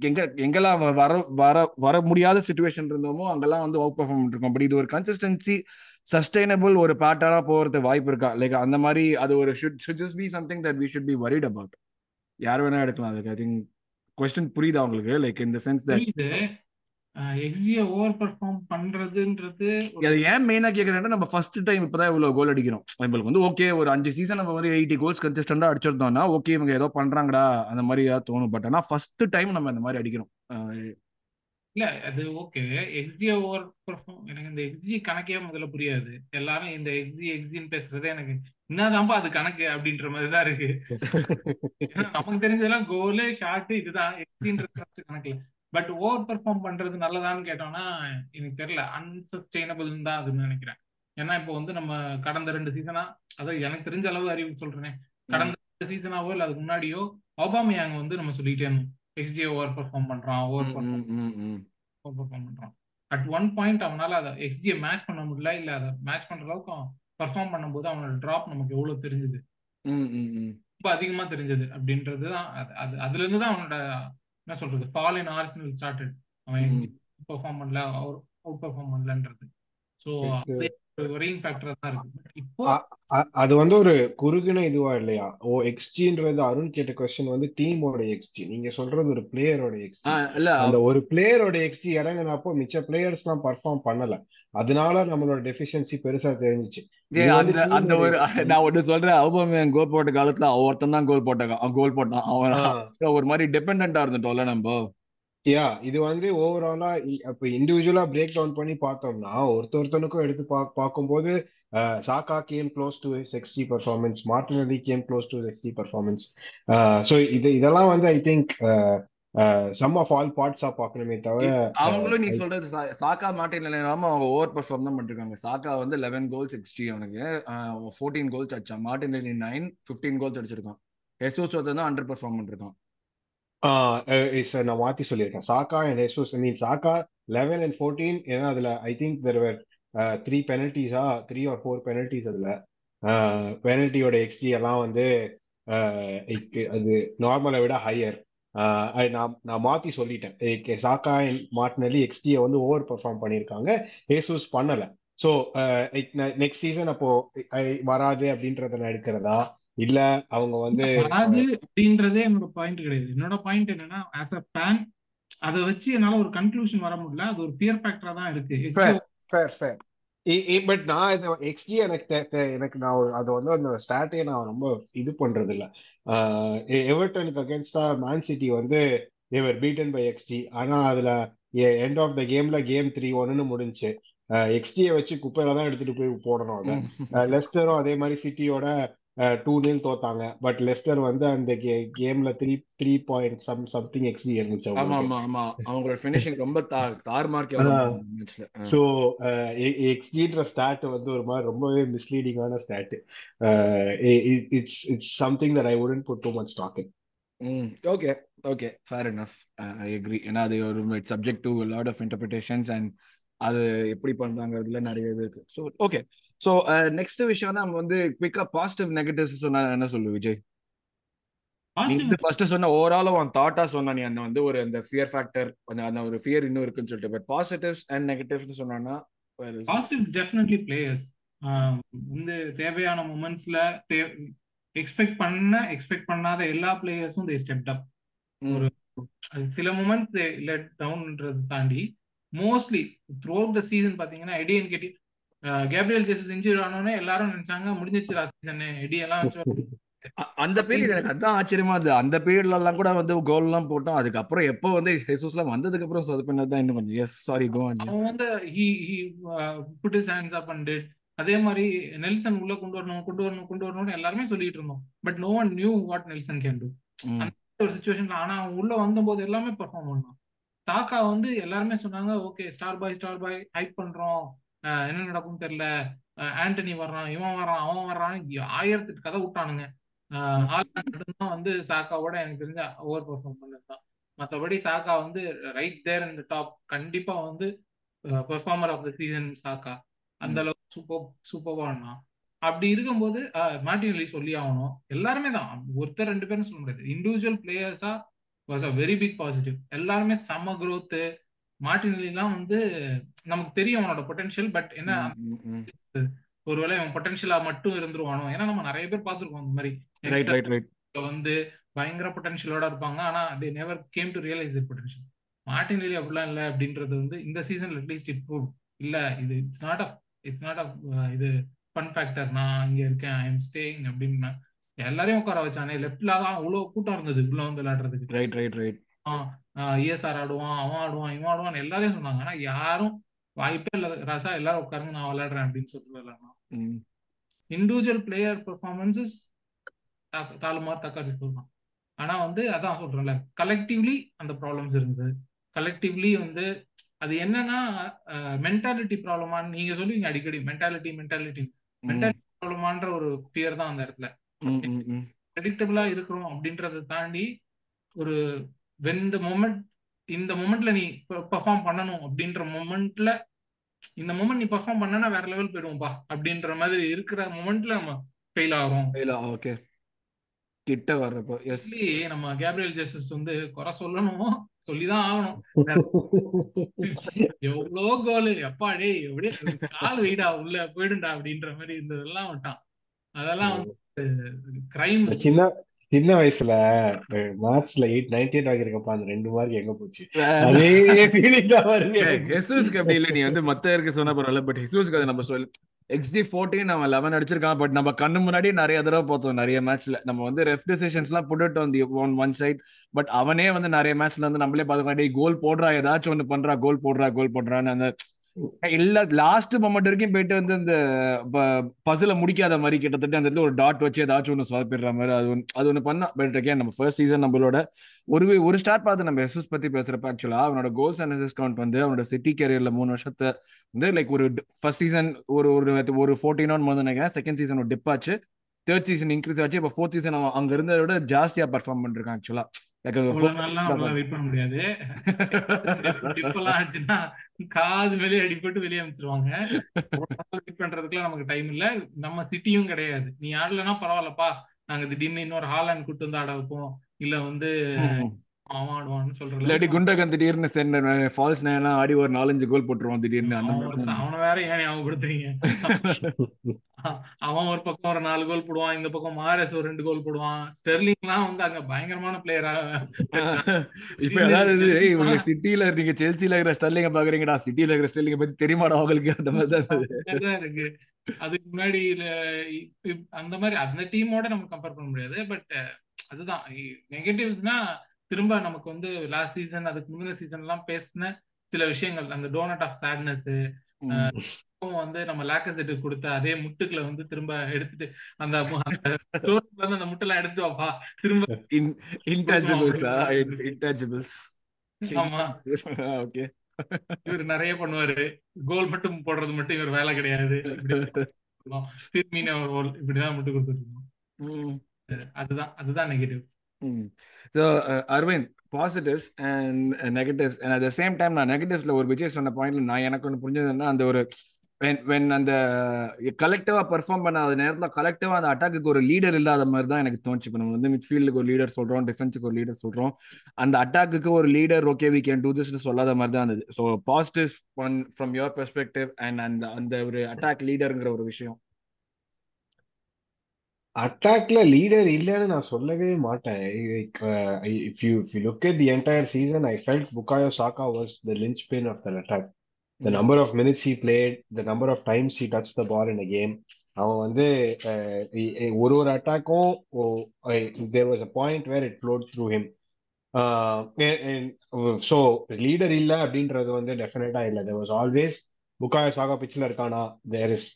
[SPEAKER 1] எங்க எங்கெல்லாம் வ- வர வர வர முடியாத சுச்சுவேஷன் இருந்தோமோ அங்கெல்லாம் வந்து அவுட் பர்ஃபார்ம் இருக்கோம் பட் இது ஒரு கன்சிஸ்டன்சி சஸ்டைனபிள் ஒரு பேட்டர்னா போறது வாய்ப்பு இருக்கா? லைக் அந்த மாதிரி அது ஒரு should should just be something that we should be worried about யார் வேணா எடுக்கலாம். அதுக்கு ஐ திங்க் கொஸ்டின் புரியுதா உங்களுக்கு? லைக் இந்த சென்ஸ் தட்
[SPEAKER 3] எக்ஸிய ஓவர் பெர்ஃபார்ம் பண்றதுன்றது
[SPEAKER 1] அது ஏன் மெயினா கேக்குறேன்னா நம்ம ஃபர்ஸ்ட் டைம் இப்பதான் இவ்வளவு கோல் அடிக்கிறோம். நம்மளுக்கு வந்து ஓகே ஒரு அஞ்சு சீசன் நம்ம வந்து எயிட்டி கோல்ஸ் கன்சிஸ்டண்டா அடிச்சிருந்தோம்னா ஓகே இவங்க ஏதோ பண்றாங்கடா அந்த மாதிரி ஏதாவது தோணும். பட் ஆனா ஃபர்ஸ்ட் டைம் நம்ம இந்த மாதிரி அடிக்கிறோம்.
[SPEAKER 3] இல்ல அது ஓகே எக்ஸிய ஓவர் பெர்ஃபார்ம் எனக்கு இந்த எக்ஸி கணக்கே முதல்ல புரியாது. எல்லாரும் இந்த எக்ஸி எக்ஸின்னு பேசுறதே எனக்கு என்னதான்ப்பா அது கணக்கு? அப்படின்ற மாதிரி தான் இருக்கு நமக்கு தெரிஞ்சதெல்லாம் கோலு ஷாட் இதுதான். எக்ஸின்றது கணக்குல பட் ஓவர் பெர்ஃபார்ம் பண்றது நல்லதான்னு கேட்டோம்னா எனக்கு தெரியல. அன்சஸ்டைனபிள் தான் அதுன்னு நினைக்கிறேன். ஏன்னா இப்போ வந்து நம்ம கடந்த ரெண்டு சீசனா அதாவது எனக்கு தெரிஞ்ச அளவு அறிவு சொல்றேன். கடந்த ரெண்டு சீசனாவோ இல்ல அதுக்கு முன்னாடியோ ஒபாமியாங்க வந்து நம்ம சொல்லிட்டே இருந்தோம். எக்ஸ்ஜே ஓவர் பெர்ஃபார்ம் பண்றான் ஓவர்
[SPEAKER 1] ம்,
[SPEAKER 3] பெர்ஃபார்ம் பண்றான் அட் ஒன் பாயிண்ட் அவனால அதை எக்ஸ்ஜியை மேட்ச் பண்ண முடியல இல்ல அதை மேட்ச் பண்ற அளவுக்கு பெர்ஃபார்ம் பண்ணும்போது அவனோட டிராப் நமக்கு எவ்வளவு தெரிஞ்சுது. ரொம்ப அதிகமா தெரிஞ்சது அப்படின்றது தான். அது அது அதுல இருந்து தான் அவனோட என்ன சொல்றது? ஃபால் இன் ஸ்டார்டட் அவன். பெர்ஃபார்ம் பண்ணல அவர் அவுட் பெர்ஃபார்ம் பண்ணலன்றது ஒரு வரிங் ஃபேக்டரா தான் இருக்கு. இப்போ
[SPEAKER 2] அது வந்து ஒரு குறுகின இதுவா இல்லையா? ஓ எக்ஸ்ஜின்றது அருண் கேட்ட கொஸ்டின் வந்து டீமோட எக்ஸ்ஜி நீங்க சொல்றது ஒரு பிளேயரோட எக்ஸ்ஜி
[SPEAKER 1] இல்ல
[SPEAKER 2] அந்த ஒரு பிளேயரோட எக்ஸ்ஜி இறங்கினப்போ மிச்ச பிளேயர்ஸ் எல்லாம் பர்ஃபார்ம் பண்ணல. அதனால நம்மளோட டெஃபிஷியன்சி பெருசா தெரிஞ்சுச்சு.
[SPEAKER 1] அந்த ஒரு நான் ஒன்று சொல்றேன். அவுபாமியான் கோல் போட்ட காலத்துல ஒருத்தன் தான் கோல் போட்டான் கோல் போட்டான். அவன் ஒரு மாதிரி டிபெண்டா இருந்துட்டோம்ல நம்ம.
[SPEAKER 2] யா இது வந்து ஓவராலா அப்ப இண்டிவிஜுவலா பிரேக் டவுன் பண்ணி பார்த்தோம்னா ஒருத்த ஒருத்தனுக்கும் எடுத்து பா பார்க்கும்போது Saka came close to sixty performance Martinelli came close to sixty performance so இது இதெல்லாம் வந்து I think sum of all பார்ட்ஸா பார்க்கணுமே தவிர
[SPEAKER 1] அவங்களும் நீ சொல்றது சாக்கா மாட்டின் இல்லாம அவங்க ஓவர் பெர்ஃபார்ம் தான் பண்ணிருக்காங்க. சாக்கா வந்து லெவன் கோல் சிக்ஸ்டி அவனுக்கு. ஃபோர்டீன் கோல்ஸ் அடிச்சான். மார்டின் நைன் ஃபிஃப்டீன் கோல்ஸ் அடிச்சிருக்கான். எஸ்ஓஸ் தான் அண்டர் பெர்ஃபார்ம் பண்ணிருக்கான்
[SPEAKER 2] நான் மாத்தி சொல்லியிருக்கேன். சாக்கா அண்ட் ஹெசூஸ் மீன் சாக்கா லெவன் அண்ட் ஃபோர்டீன் ஏன்னா அதுல I think there were three பெனல்டிஸா three or four penalties அதுல. பெனல்ட்டியோட எக்ஸ்டி எல்லாம் வந்து அது நார்மலை விட ஹையர் நான் நான் மாத்தி சொல்லிட்டேன். சாக்கா மார்டினலி எக்ஸ்டியை வந்து ஓவர் பெர்ஃபார்ம் பண்ணியிருக்காங்க. ஹேசூஸ் பண்ணல. ஸோ நெக்ஸ்ட் சீசன் அப்போ வராது அப்படின்றத நான் எடுக்கிறதா? இல்ல அவங்க வந்து
[SPEAKER 3] வராது அப்படின்றதே என்னோட பாயிண்ட் கிடையாது. என்னோட பாயிண்ட் என்னன்னா ஆஸ் அ ஃபேன் அதை வச்சு என்னால ஒரு கன்க்ளூஷன் வர முடியல. அது ஒரு பியர் ஃபேக்டரா தான் இருக்கு.
[SPEAKER 2] பட் நான் இது எக்ஸ்டி எனக்கு எனக்கு நான் அது வந்து அந்த ஸ்டாட்டே நான் ரொம்ப இது பண்றது இல்ல எவர்டனுக்கு அகேன்ஸ்டா மேன் சிட்டி வந்து தேவர் பீட்டன் பை எக்ஸ்டி ஆனா அதுல எண்ட் ஆஃப் த கேம்ல கேம் த்ரீ ஒன்னு முடிஞ்சுச்சு எக்ஸ்டியை வச்சு குப்பையில தான் எடுத்துட்டு போய் போடணும் அதை. லெஸ்டரும் அதே மாதிரி சிட்டியோட டூ நில் தோத்தாங்க. பட் லெஸ்டர் வந்து அந்த கேம்ல three three point some something xG இருந்துச்சு
[SPEAKER 1] ஆமா ஆமா ஆமா. அவங்களோட ஃபினிஷிங் ரொம்ப தார். மேட்ச்ல
[SPEAKER 2] ஸோ எக்ஸ்ஜின்ற ஸ்டாட் வந்து ஒரு மாதிரி ரொம்பவே மிஸ்லீடிங்கான stat it's it's something that I wouldn't put too much stock
[SPEAKER 1] hmm okay okay fair enough I agree ஏன்னா அது ஒரு it's subject to lot of interpretations and அது எப்படி பண்றாங்கிறதுல நிறைய இது இருக்கு. ஸோ ஓகே ஸோ நெக்ஸ்ட் விஷயம் நம்ம வந்து குவிக்கா பாசிட்டிவ் நெகட்டிவ்ஸ் சொன்னா என்ன சொல்லு விஜய்? ஃபர்ஸ்ட் சொன்ன ஓவரால் உன் தாட்டா சொன்ன நீ அந்த வந்து ஒரு அந்த ஃபியர் ஃபேக்டர் அந்த அந்த ஒரு ஃபியர் இன்னும் இருக்குன்னு சொல்லிட்டு. பட் பாசிட்டிவ்ஸ் அண்ட் நெகட்டிவ்ஸ் சொன்னா
[SPEAKER 3] பாசிட்டிவ் டெஃபினெட்லி பிளேயர்ஸ் வந்து தேவையான மூமெண்ட்ஸ்ல எக்ஸ்பெக்ட் பண்ண எக்ஸ்பெக்ட் பண்ணாத எல்லா பிளேயர்ஸும் தே ஸ்டெப் அப் ஒரு சில மூமெண்ட்ஸ் லெட் டவுன்ன்றது தாண்டி mostly throughout the season பாத்தீங்கன்னா Eddie Nketiah Gabriel Jesus injury ஆனோடனே எல்லாரும் நினைச்சாங்க முடிஞ்சிச்சு சீசன் எடி எல்லாம் வச்சு
[SPEAKER 1] அந்த பீரியட் எனக்கு அதான் ஆச்சரியமா இருந்தது. அந்த பீரியட்ல எல்லாம் கூட வந்து கோல் எல்லாம் போட்டோம். அதுக்கப்புறம் எப்போ வந்து ஹெசூஸ்லாம் வந்ததுக்கு அப்புறம் சொதப்பினது தான் இன்னும் கொஞ்சம். எஸ் சாரி கோ
[SPEAKER 3] அவன் வந்து he he put his hands up and அதே மாதிரி நெல்சன் உள்ள கொண்டு வரணும் கொண்டு வரணும் கொண்டு வரணும்னு எல்லாருமே சொல்லிட்டு இருந்தோம். But no one knew what Nelson can do அந்த ஒரு சுச்சுவேஷன்ல ஆனா அவன் உள்ள வந்தபோது எல்லாமே பெர்ஃபார்ம் பண்ணான். தாக்கா வந்து எல்லாருமே சொன்னாங்க okay star boy star boy hype பண்றோம். என்ன நடக்கும்னு தெரியல. ஆண்டனி வர்றான் இவன் வர்றான் அவன் வர்றான் ஆயிரத்துக்கு கதை விட்டானுங்க. தான் வந்து சாக்காவோட எனக்கு தெரிஞ்ச ஓவர் பெர்ஃபார்ம் பண்ணதுதான் மற்றபடி சாக்கா வந்து ரைட் தேர் இந்த டாப் கண்டிப்பா வந்து பெர்ஃபார்மர் ஆஃப் த சீசன் சாக்கா. அந்த அளவுக்கு சூப்பர் சூப்பர்வா இருந்தான். அப்படி இருக்கும்போது மார்டின் லீ சொல்லி ஆகணும். எல்லாருமே தான். ஒருத்தர் ரெண்டு பேரும் சொல்ல முடியாது. Individual பிளேயர்ஸா was a very big positive எல்லாருமே செம்ம growth மார்டின் லீலாம் வந்து நமக்கு தெரியும் அவனோட பொட்டன்ஷியல் பட் என்ன. ஒருவேளை அவன் பொட்டன்ஷியலா மட்டும் இருந்துருவானோ? ஏன்னா நம்ம நிறைய பேர் பார்த்திருக்கோம் அந்த மாதிரி
[SPEAKER 1] ரைட் ரைட் ரைட்
[SPEAKER 3] வந்து பயங்கர பொட்டன்ஷியலோட இருப்பாங்க. ஆனா they never came to realise their potential Martinelli அப்படிலாம் இல்லை அப்படின்றது வந்து இந்த சீசன் அட்லீஸ்ட் இட் ப்ரூவ் இல்ல இது it's not a it's not a இது ஃபன் ஃபேக்டர் நான் இங்க இருக்கேன் ஐ எம் ஸ்டேயிங் அப்படின்னு எல்லாரையும் உட்கார வச்சானே லெஃப்ட்ல தான் அவ்வளவு கூட்டம் இருந்தது உள்ள வந்து விளையாடுறதுக்கு.
[SPEAKER 1] ரைட் ரைட் ரைட்
[SPEAKER 3] இஎஸ்ஆர் ஆடுவான் அவன் ஆடுவான் இவன் ஆடுவான் எல்லாரையும் சொன்னாங்க. ஆனா யாரும் வாய்ப்பே இல்ல ராசா எல்லாரும் உட்காருங்க நான் விளையாடுறேன் அப்படின்னு சொல்லிட்டு விளையாடலாம் இண்டிவிஜுவல் பிளேயர் பெர்ஃபார்மன்சஸ் தாலுமார் தக்காளி சொல்லலாம் ஆனா வந்து அதான் சொல்றேன்ல கலெக்டிவ்லி அந்த ப்ராப்ளம்ஸ் இருந்தது. கலெக்டிவ்லி வந்து அது என்னன்னா மென்டாலிட்டி ப்ராப்ளமான்னு நீங்க சொல்லுவீங்க அடிக்கடி மென்டாலிட்டி மென்டாலிட்டி மென்டாலிட்டி ப்ராப்ளமான்ற ஒரு பியர் தான் அந்த இடத்துல. ப்ரெடிக்டபிளா இருக்கிறோம் அப்படின்றத தாண்டி ஒரு வென் த மொமெண்ட் இந்த மொமெண்ட்ல நீ பெர்ஃபார்ம் பண்ணணும் அப்படின்ற மொமெண்ட்ல இந்த மொமெண்ட் நீ பெர்ஃபார்ம் பண்ணனா வேற லெவல் போயிடுவோம்பா அப்படின்ற மாதிரி இருக்கிற மொமெண்ட்ல நம்ம ஃபெயில் ஆகிறோம்.
[SPEAKER 1] இல்ல ஓகே கிட்ட வர்றப்போ எஸ்
[SPEAKER 3] Actually, நம்ம கேப்ரியல் ஜெசஸ் வந்து குறை சொல்லணும் சொல்லிதான் ஆகணும். எவ்வளோ கோல் எப்பா டேய் எப்படியே கால் வைடா உள்ள போயிடும்டா அப்படின்ற மாதிரி இருந்ததெல்லாம் விட்டான். அதெல்லாம் வந்து கிரைம்
[SPEAKER 2] சின்ன சின்ன வயசுல மேத்ஸ்ல எயிட் நைன்டி எயிட் வாங்கியிருக்கப்பா அந்த ரெண்டு மார்க் எங்க போச்சு? அதே ஃபீலிங் தான் வருது.
[SPEAKER 1] ஹெசூஸ்க்கு அப்படி இல்லை நீ வந்து மத்த இருக்க சொன்ன பரவாயில்ல பட் ஹெசூஸ்க்கு அதை நம்ம சொல் எக்ஸ்டி ஃபோர்டீன் அவன் லெவன் அடிச்சிருக்கான் பட் நம்ம கண்ணு முன்னாடி நிறைய தடவை பார்த்தோம் நிறைய மேட்ச்ல நம்ம வந்து ref டிசிஷன்ஸ்லாம் put on the one one side but அவனே வந்து நிறைய மேட்ச்ல வந்து நம்மளே பார்த்துக்கோ டேய் கோல் போடுறா ஏதாச்சும் ஒன்று பண்றா கோல் போடுறா கோல் போடுறான்னு அந்த இல்ல லாஸ்ட் மொமெண்ட் வரைக்கும் போயிட்டு வந்து இந்த பசில முடிக்காத மாதிரி கிட்டத்தட்ட அந்த இடத்துல ஒரு டாட் வச்சு ஏதாச்சும் ஒன்று சொதப்பிடுற மாதிரி அது ஒன்று அது ஒன்று பண்ணா பட் அகேன் நம்ம ஃபர்ஸ்ட் சீசன் நம்மளோட ஒரு ஒரு ஸ்டார்ட் பார்த்து நம்ம எஸ்எஸ் பத்தி பேசுறப்ப ஆக்சுவலா அவனோட கோல்ஸ் அண்ட் அசிஸ்ட் கவுண்ட் வந்து அவனோட சிட்டி கேரியர்ல மூணு வருஷத்தை வந்து லைக் ஒரு ஃபர்ஸ்ட் சீசன் ஒரு ஒரு ஒரு ஃபோர்டீன் ஒன் நினைக்கிறேன். செகண்ட் சீசன் ஒரு டிப் ஆச்சு. தேர்ட் சீசன் இன்க்ரீஸ் ஆச்சு. இப்போ ஃபோர்த் சீசன் அவன் அங்க இருந்ததை விட ஜாஸ்தியா பர்ஃபார்ம் பண்ணிருக்கான் ஆக்சுவலா
[SPEAKER 3] நம்மளால வெயிட் பண்ண முடியாது. ஆச்சுன்னா காது மேலே அடிபட்டு வெளியே அனுப்பிச்சிருவாங்க வெயிட் பண்றதுக்குலாம் நமக்கு டைம் இல்ல. நம்ம சிட்டியும் கிடையாது. நீ ஆடலன்னா பரவாயில்லப்பா. நாங்க திடீர்னு இன்னொரு ஹாலாண்ட் கூட்டு வந்து ஆட வைப்போம். இல்ல வந்து
[SPEAKER 1] இல்லாட்டி குண்டகன் திடீர்னு சென்ன ஃபால்ஸ் நேனா ஆடி ஒரு நாலஞ்சு கோல் போட்டுருவான் திடீர்னு அந்த
[SPEAKER 3] அவனை வேற ஏன் ஞாபகப்படுத்துறீங்க? அவன் ஒரு பக்கம் ஒரு நாலு கோல் போடுவான் இந்த பக்கம் மாரஸ் ஒரு ரெண்டு கோல் போடுவான். ஸ்டெர்லிங்லாம் வந்து அங்க பயங்கரமான பிளேயரா
[SPEAKER 1] இப்ப அதாவது உங்களுக்கு சிட்டில நீங்க செல்சில இருக்கிற ஸ்டெர்லிங்க பாக்குறீங்கடா சிட்டில இருக்கிற ஸ்டெர்லிங்க பத்தி தெரியுமாடா உங்களுக்கு அந்த மாதிரி தான்
[SPEAKER 3] இருக்கு. அதுக்கு முன்னாடி அந்த மாதிரி அந்த டீமோட நம்ம கம்பேர் பண்ண முடியாது பட் அதுதான். நெகட்டிவ்ஸ்னா திரும்ப நமக்கு வந்து லாஸ்ட் சீசன் அதுக்கு முந்தின சீசன் எல்லாம் பேசின சில விஷயங்கள். அந்த டோனட் ஆஃப் சேட்னஸ். வந்து நம்ம லேக்கசெட்டு கொடுத்த அதே முட்டுக்களை வந்து திரும்ப எடுத்துட்டு அந்த மு- அந்த முட்டெல்லாம் எடுத்து வாப்பா. திரும்ப?
[SPEAKER 1] In- intangibles.
[SPEAKER 3] ஆமா.
[SPEAKER 1] ஓகே
[SPEAKER 3] இவர் நிறைய பண்ணுவாரு. கோல் மட்டும் போடுறது மட்டும் இவர் வேலை கிடையாது. இப்படிதான் முட்டு கொடுத்துட்டு இருக்கோம் அதுதான் அதுதான் negative
[SPEAKER 1] so Aravind positives and negatives and at the same time நான் நெகட்டிவ்ஸ்ல ஒரு விஜய் சொன்ன பாயிண்ட்ல நான் எனக்கு ஒன்று புரிஞ்சதுன்னா அந்த ஒரு வென் வென் அந்த கலெக்டிவா பெர்ஃபார்ம் பண்ணாத நேரத்தில் கலெக்டிவா அந்த அட்டாக்கு ஒரு லீடர் இல்லாத மாதிரி தான் எனக்கு தோணுச்சு. இப்போ நம்ம வந்து மிட்ஃபீல்டுக்கு ஒரு லீடர் சொல்றோம் டிஃபென்ஸுக்கு ஒரு லீடர் சொல்றோம். அந்த அட்டாக்கு ஒரு leader okay we can do திஸ்னு சொல்லாத மாதிரி தான் இருந்தது. So positive one from your perspective and அந்த அந்த ஒரு அட்டாக் லீடருங்கிற ஒரு விஷயம்.
[SPEAKER 2] அட்டாக்ல லீடர் இல்லைன்னு நான் சொல்லவே மாட்டேன் if you if you look at the entire season I felt Bukayo Saka was the linchpin of that attack the number of minutes he played the number of times he touched the ball in a game அவன் வந்து ஒரு ஒரு அட்டாக்கும் there was a point where it flowed through him so leader இல்ல அப்படின்றது வந்து டெஃபினட்டா இல்ல there was always புக்காயோ சாகா பிச்சில் இருக்கானா தேர் இஸ்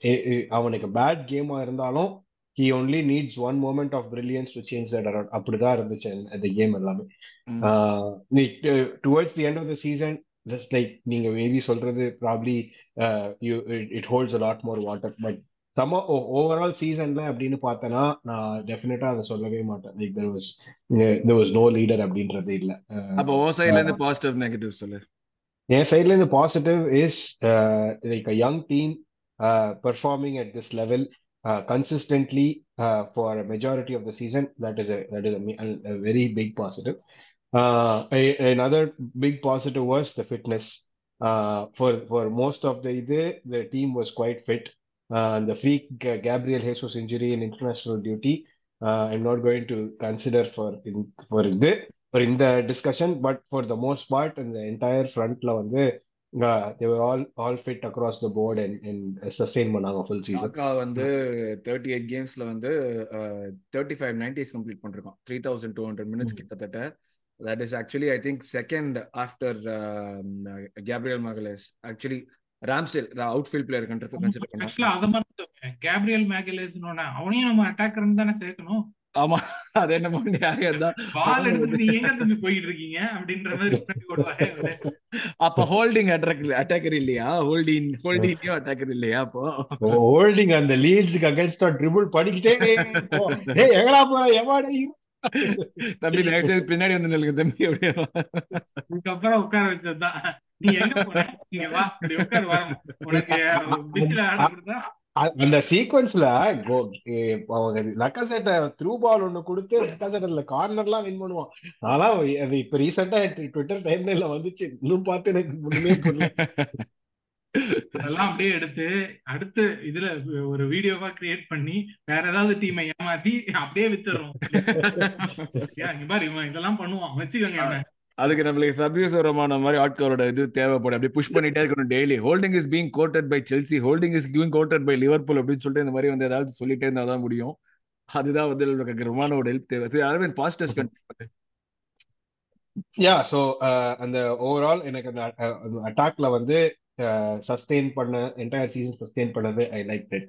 [SPEAKER 2] அவனுக்கு பேட் கேமா இருந்தாலும் he only needs one moment of brilliance to change that around. அப்படிதான் இருந்துச்சு அந்த கேம் எல்லாமே. Towards the end of the season just like நீங்க மேபி சொல்றது probably it holds a lot more water but சம ஓவரால் சீசன்ல அப்படின்னு பார்த்தனா நான் டெஃபினட்டா அதை சொல்லவே மாட்டேன். Like there was there was no leader அப்படின்றது இல்ல.
[SPEAKER 1] அப்போ ஓ சைட்ல இருந்து பாசிட்டிவ் நெகட்டிவ் சொல்லு.
[SPEAKER 2] என் சைட்ல இருந்து positive is like a young team performing at this level consistently uh, for a majority of the season, that is a that is a, a very big positive. Uh, a- another big positive was the fitness. Uh, for for most of the day, the team was quite fit. Uh, the freak uh, Gabriel Jesus injury in international duty, uh, I'm not going to consider for in, for the for in the discussion, but for the most part, in the entire front la வந்து they were all all fit across the board and and sustain பண்ணாங்க full season.
[SPEAKER 1] சாக்கா வந்து thirty eight கேம்ஸ்ல வந்து thirty five nineties complete பண்ணிருக்கோம் three thousand two hundred
[SPEAKER 2] minutes.
[SPEAKER 1] கிட்டத்தட்ட. That is actually I think second after Gabriel Magalhaes actually Ramsdale outfield player consider பண்ணலாம்
[SPEAKER 3] ஆக்சுவலா அதை மட்டும் கேப்ரியல் மேகலேஸ்னோட அவனையும் நம்ம அட்டாக்கர்னு தானே சேர்க்கணும்.
[SPEAKER 1] ஆமா அது என்ன நியாயம் தான்
[SPEAKER 3] பால் எடுத்துட்டு நீங்க எங்க திரும்பி போயிட்டு இருக்கீங்க? அப்படின்ற மாதிரி.
[SPEAKER 1] அப்ப ஹோல்டிங் அட்டாக்கர் அட்டாக்கர் இல்லையா? ஹோல்டிங் ஹோல்டிங்லயும் அட்டாக்கர் இல்லையா அப்போ?
[SPEAKER 2] ஹோல்டிங் அந்த லீட்ஸ்க்கு அகைன்ஸ்டா ட்ரிபிள் படிக்கிட்டே. ஏய் எங்கடா போற? எவாடா
[SPEAKER 1] தம்பி தயவு செய்து பின்னாடி வந்து நில்லுங்க தம்பி அப்படியே
[SPEAKER 3] அதுக்கப்புறம் உட்கார வச்சதுதான். நீ எங்க போன? நீங்க வா உட்கார வர உனக்கு
[SPEAKER 2] அந்த சீக்வன்ஸ்ல அவங்க லக்கசெட்ட த்ரூ பால் ஒண்ணு கொடுத்து லக்கசெட்ல கார்னர்லாம் வின் பண்ணுவான். ஆனா அது இப்ப ரீசெண்டா ட்விட்டர் டைம்ல வந்துச்சு. இன்னும் பார்த்து எனக்கு ஒண்ணுமே புரியல.
[SPEAKER 3] அதெல்லாம் அப்படியே எடுத்து அடுத்து இதுல ஒரு வீடியோவா கிரியேட் பண்ணி வேற ஏதாவது டீமை ஏமாத்தி அப்படியே இவன் இதெல்லாம் பண்ணுவான். வச்சுக்கோங்க
[SPEAKER 1] அதுக்கு நம்மளுக்கு ஃபபியூஸ் ரோமானோ மாதிரி ஆட்களோட இது தேவைப்படும். அப்படியே புஷ் பண்ணிட்டே இருக்கணும் daily holding is being quoted by Chelsea holding is giving quoted by Liverpool அப்படின்னு சொல்லிட்டு இந்த மாதிரி வந்து ஏதாவது சொல்லிட்டே இருந்தால் தான் முடியும். அதுதான் வந்து ரொமானோட ஹெல்ப் தேவை. சரி அரவிந்த் பாஸ்டர்ஸ் கண்டிப்பாக
[SPEAKER 2] யா சோ அந்த ஓவரால் எனக்கு அந்த அட்டாக்ல வந்து சஸ்டெயின் பண்ண என்டையர் சீசன் சஸ்டெயின் பண்ணது I like it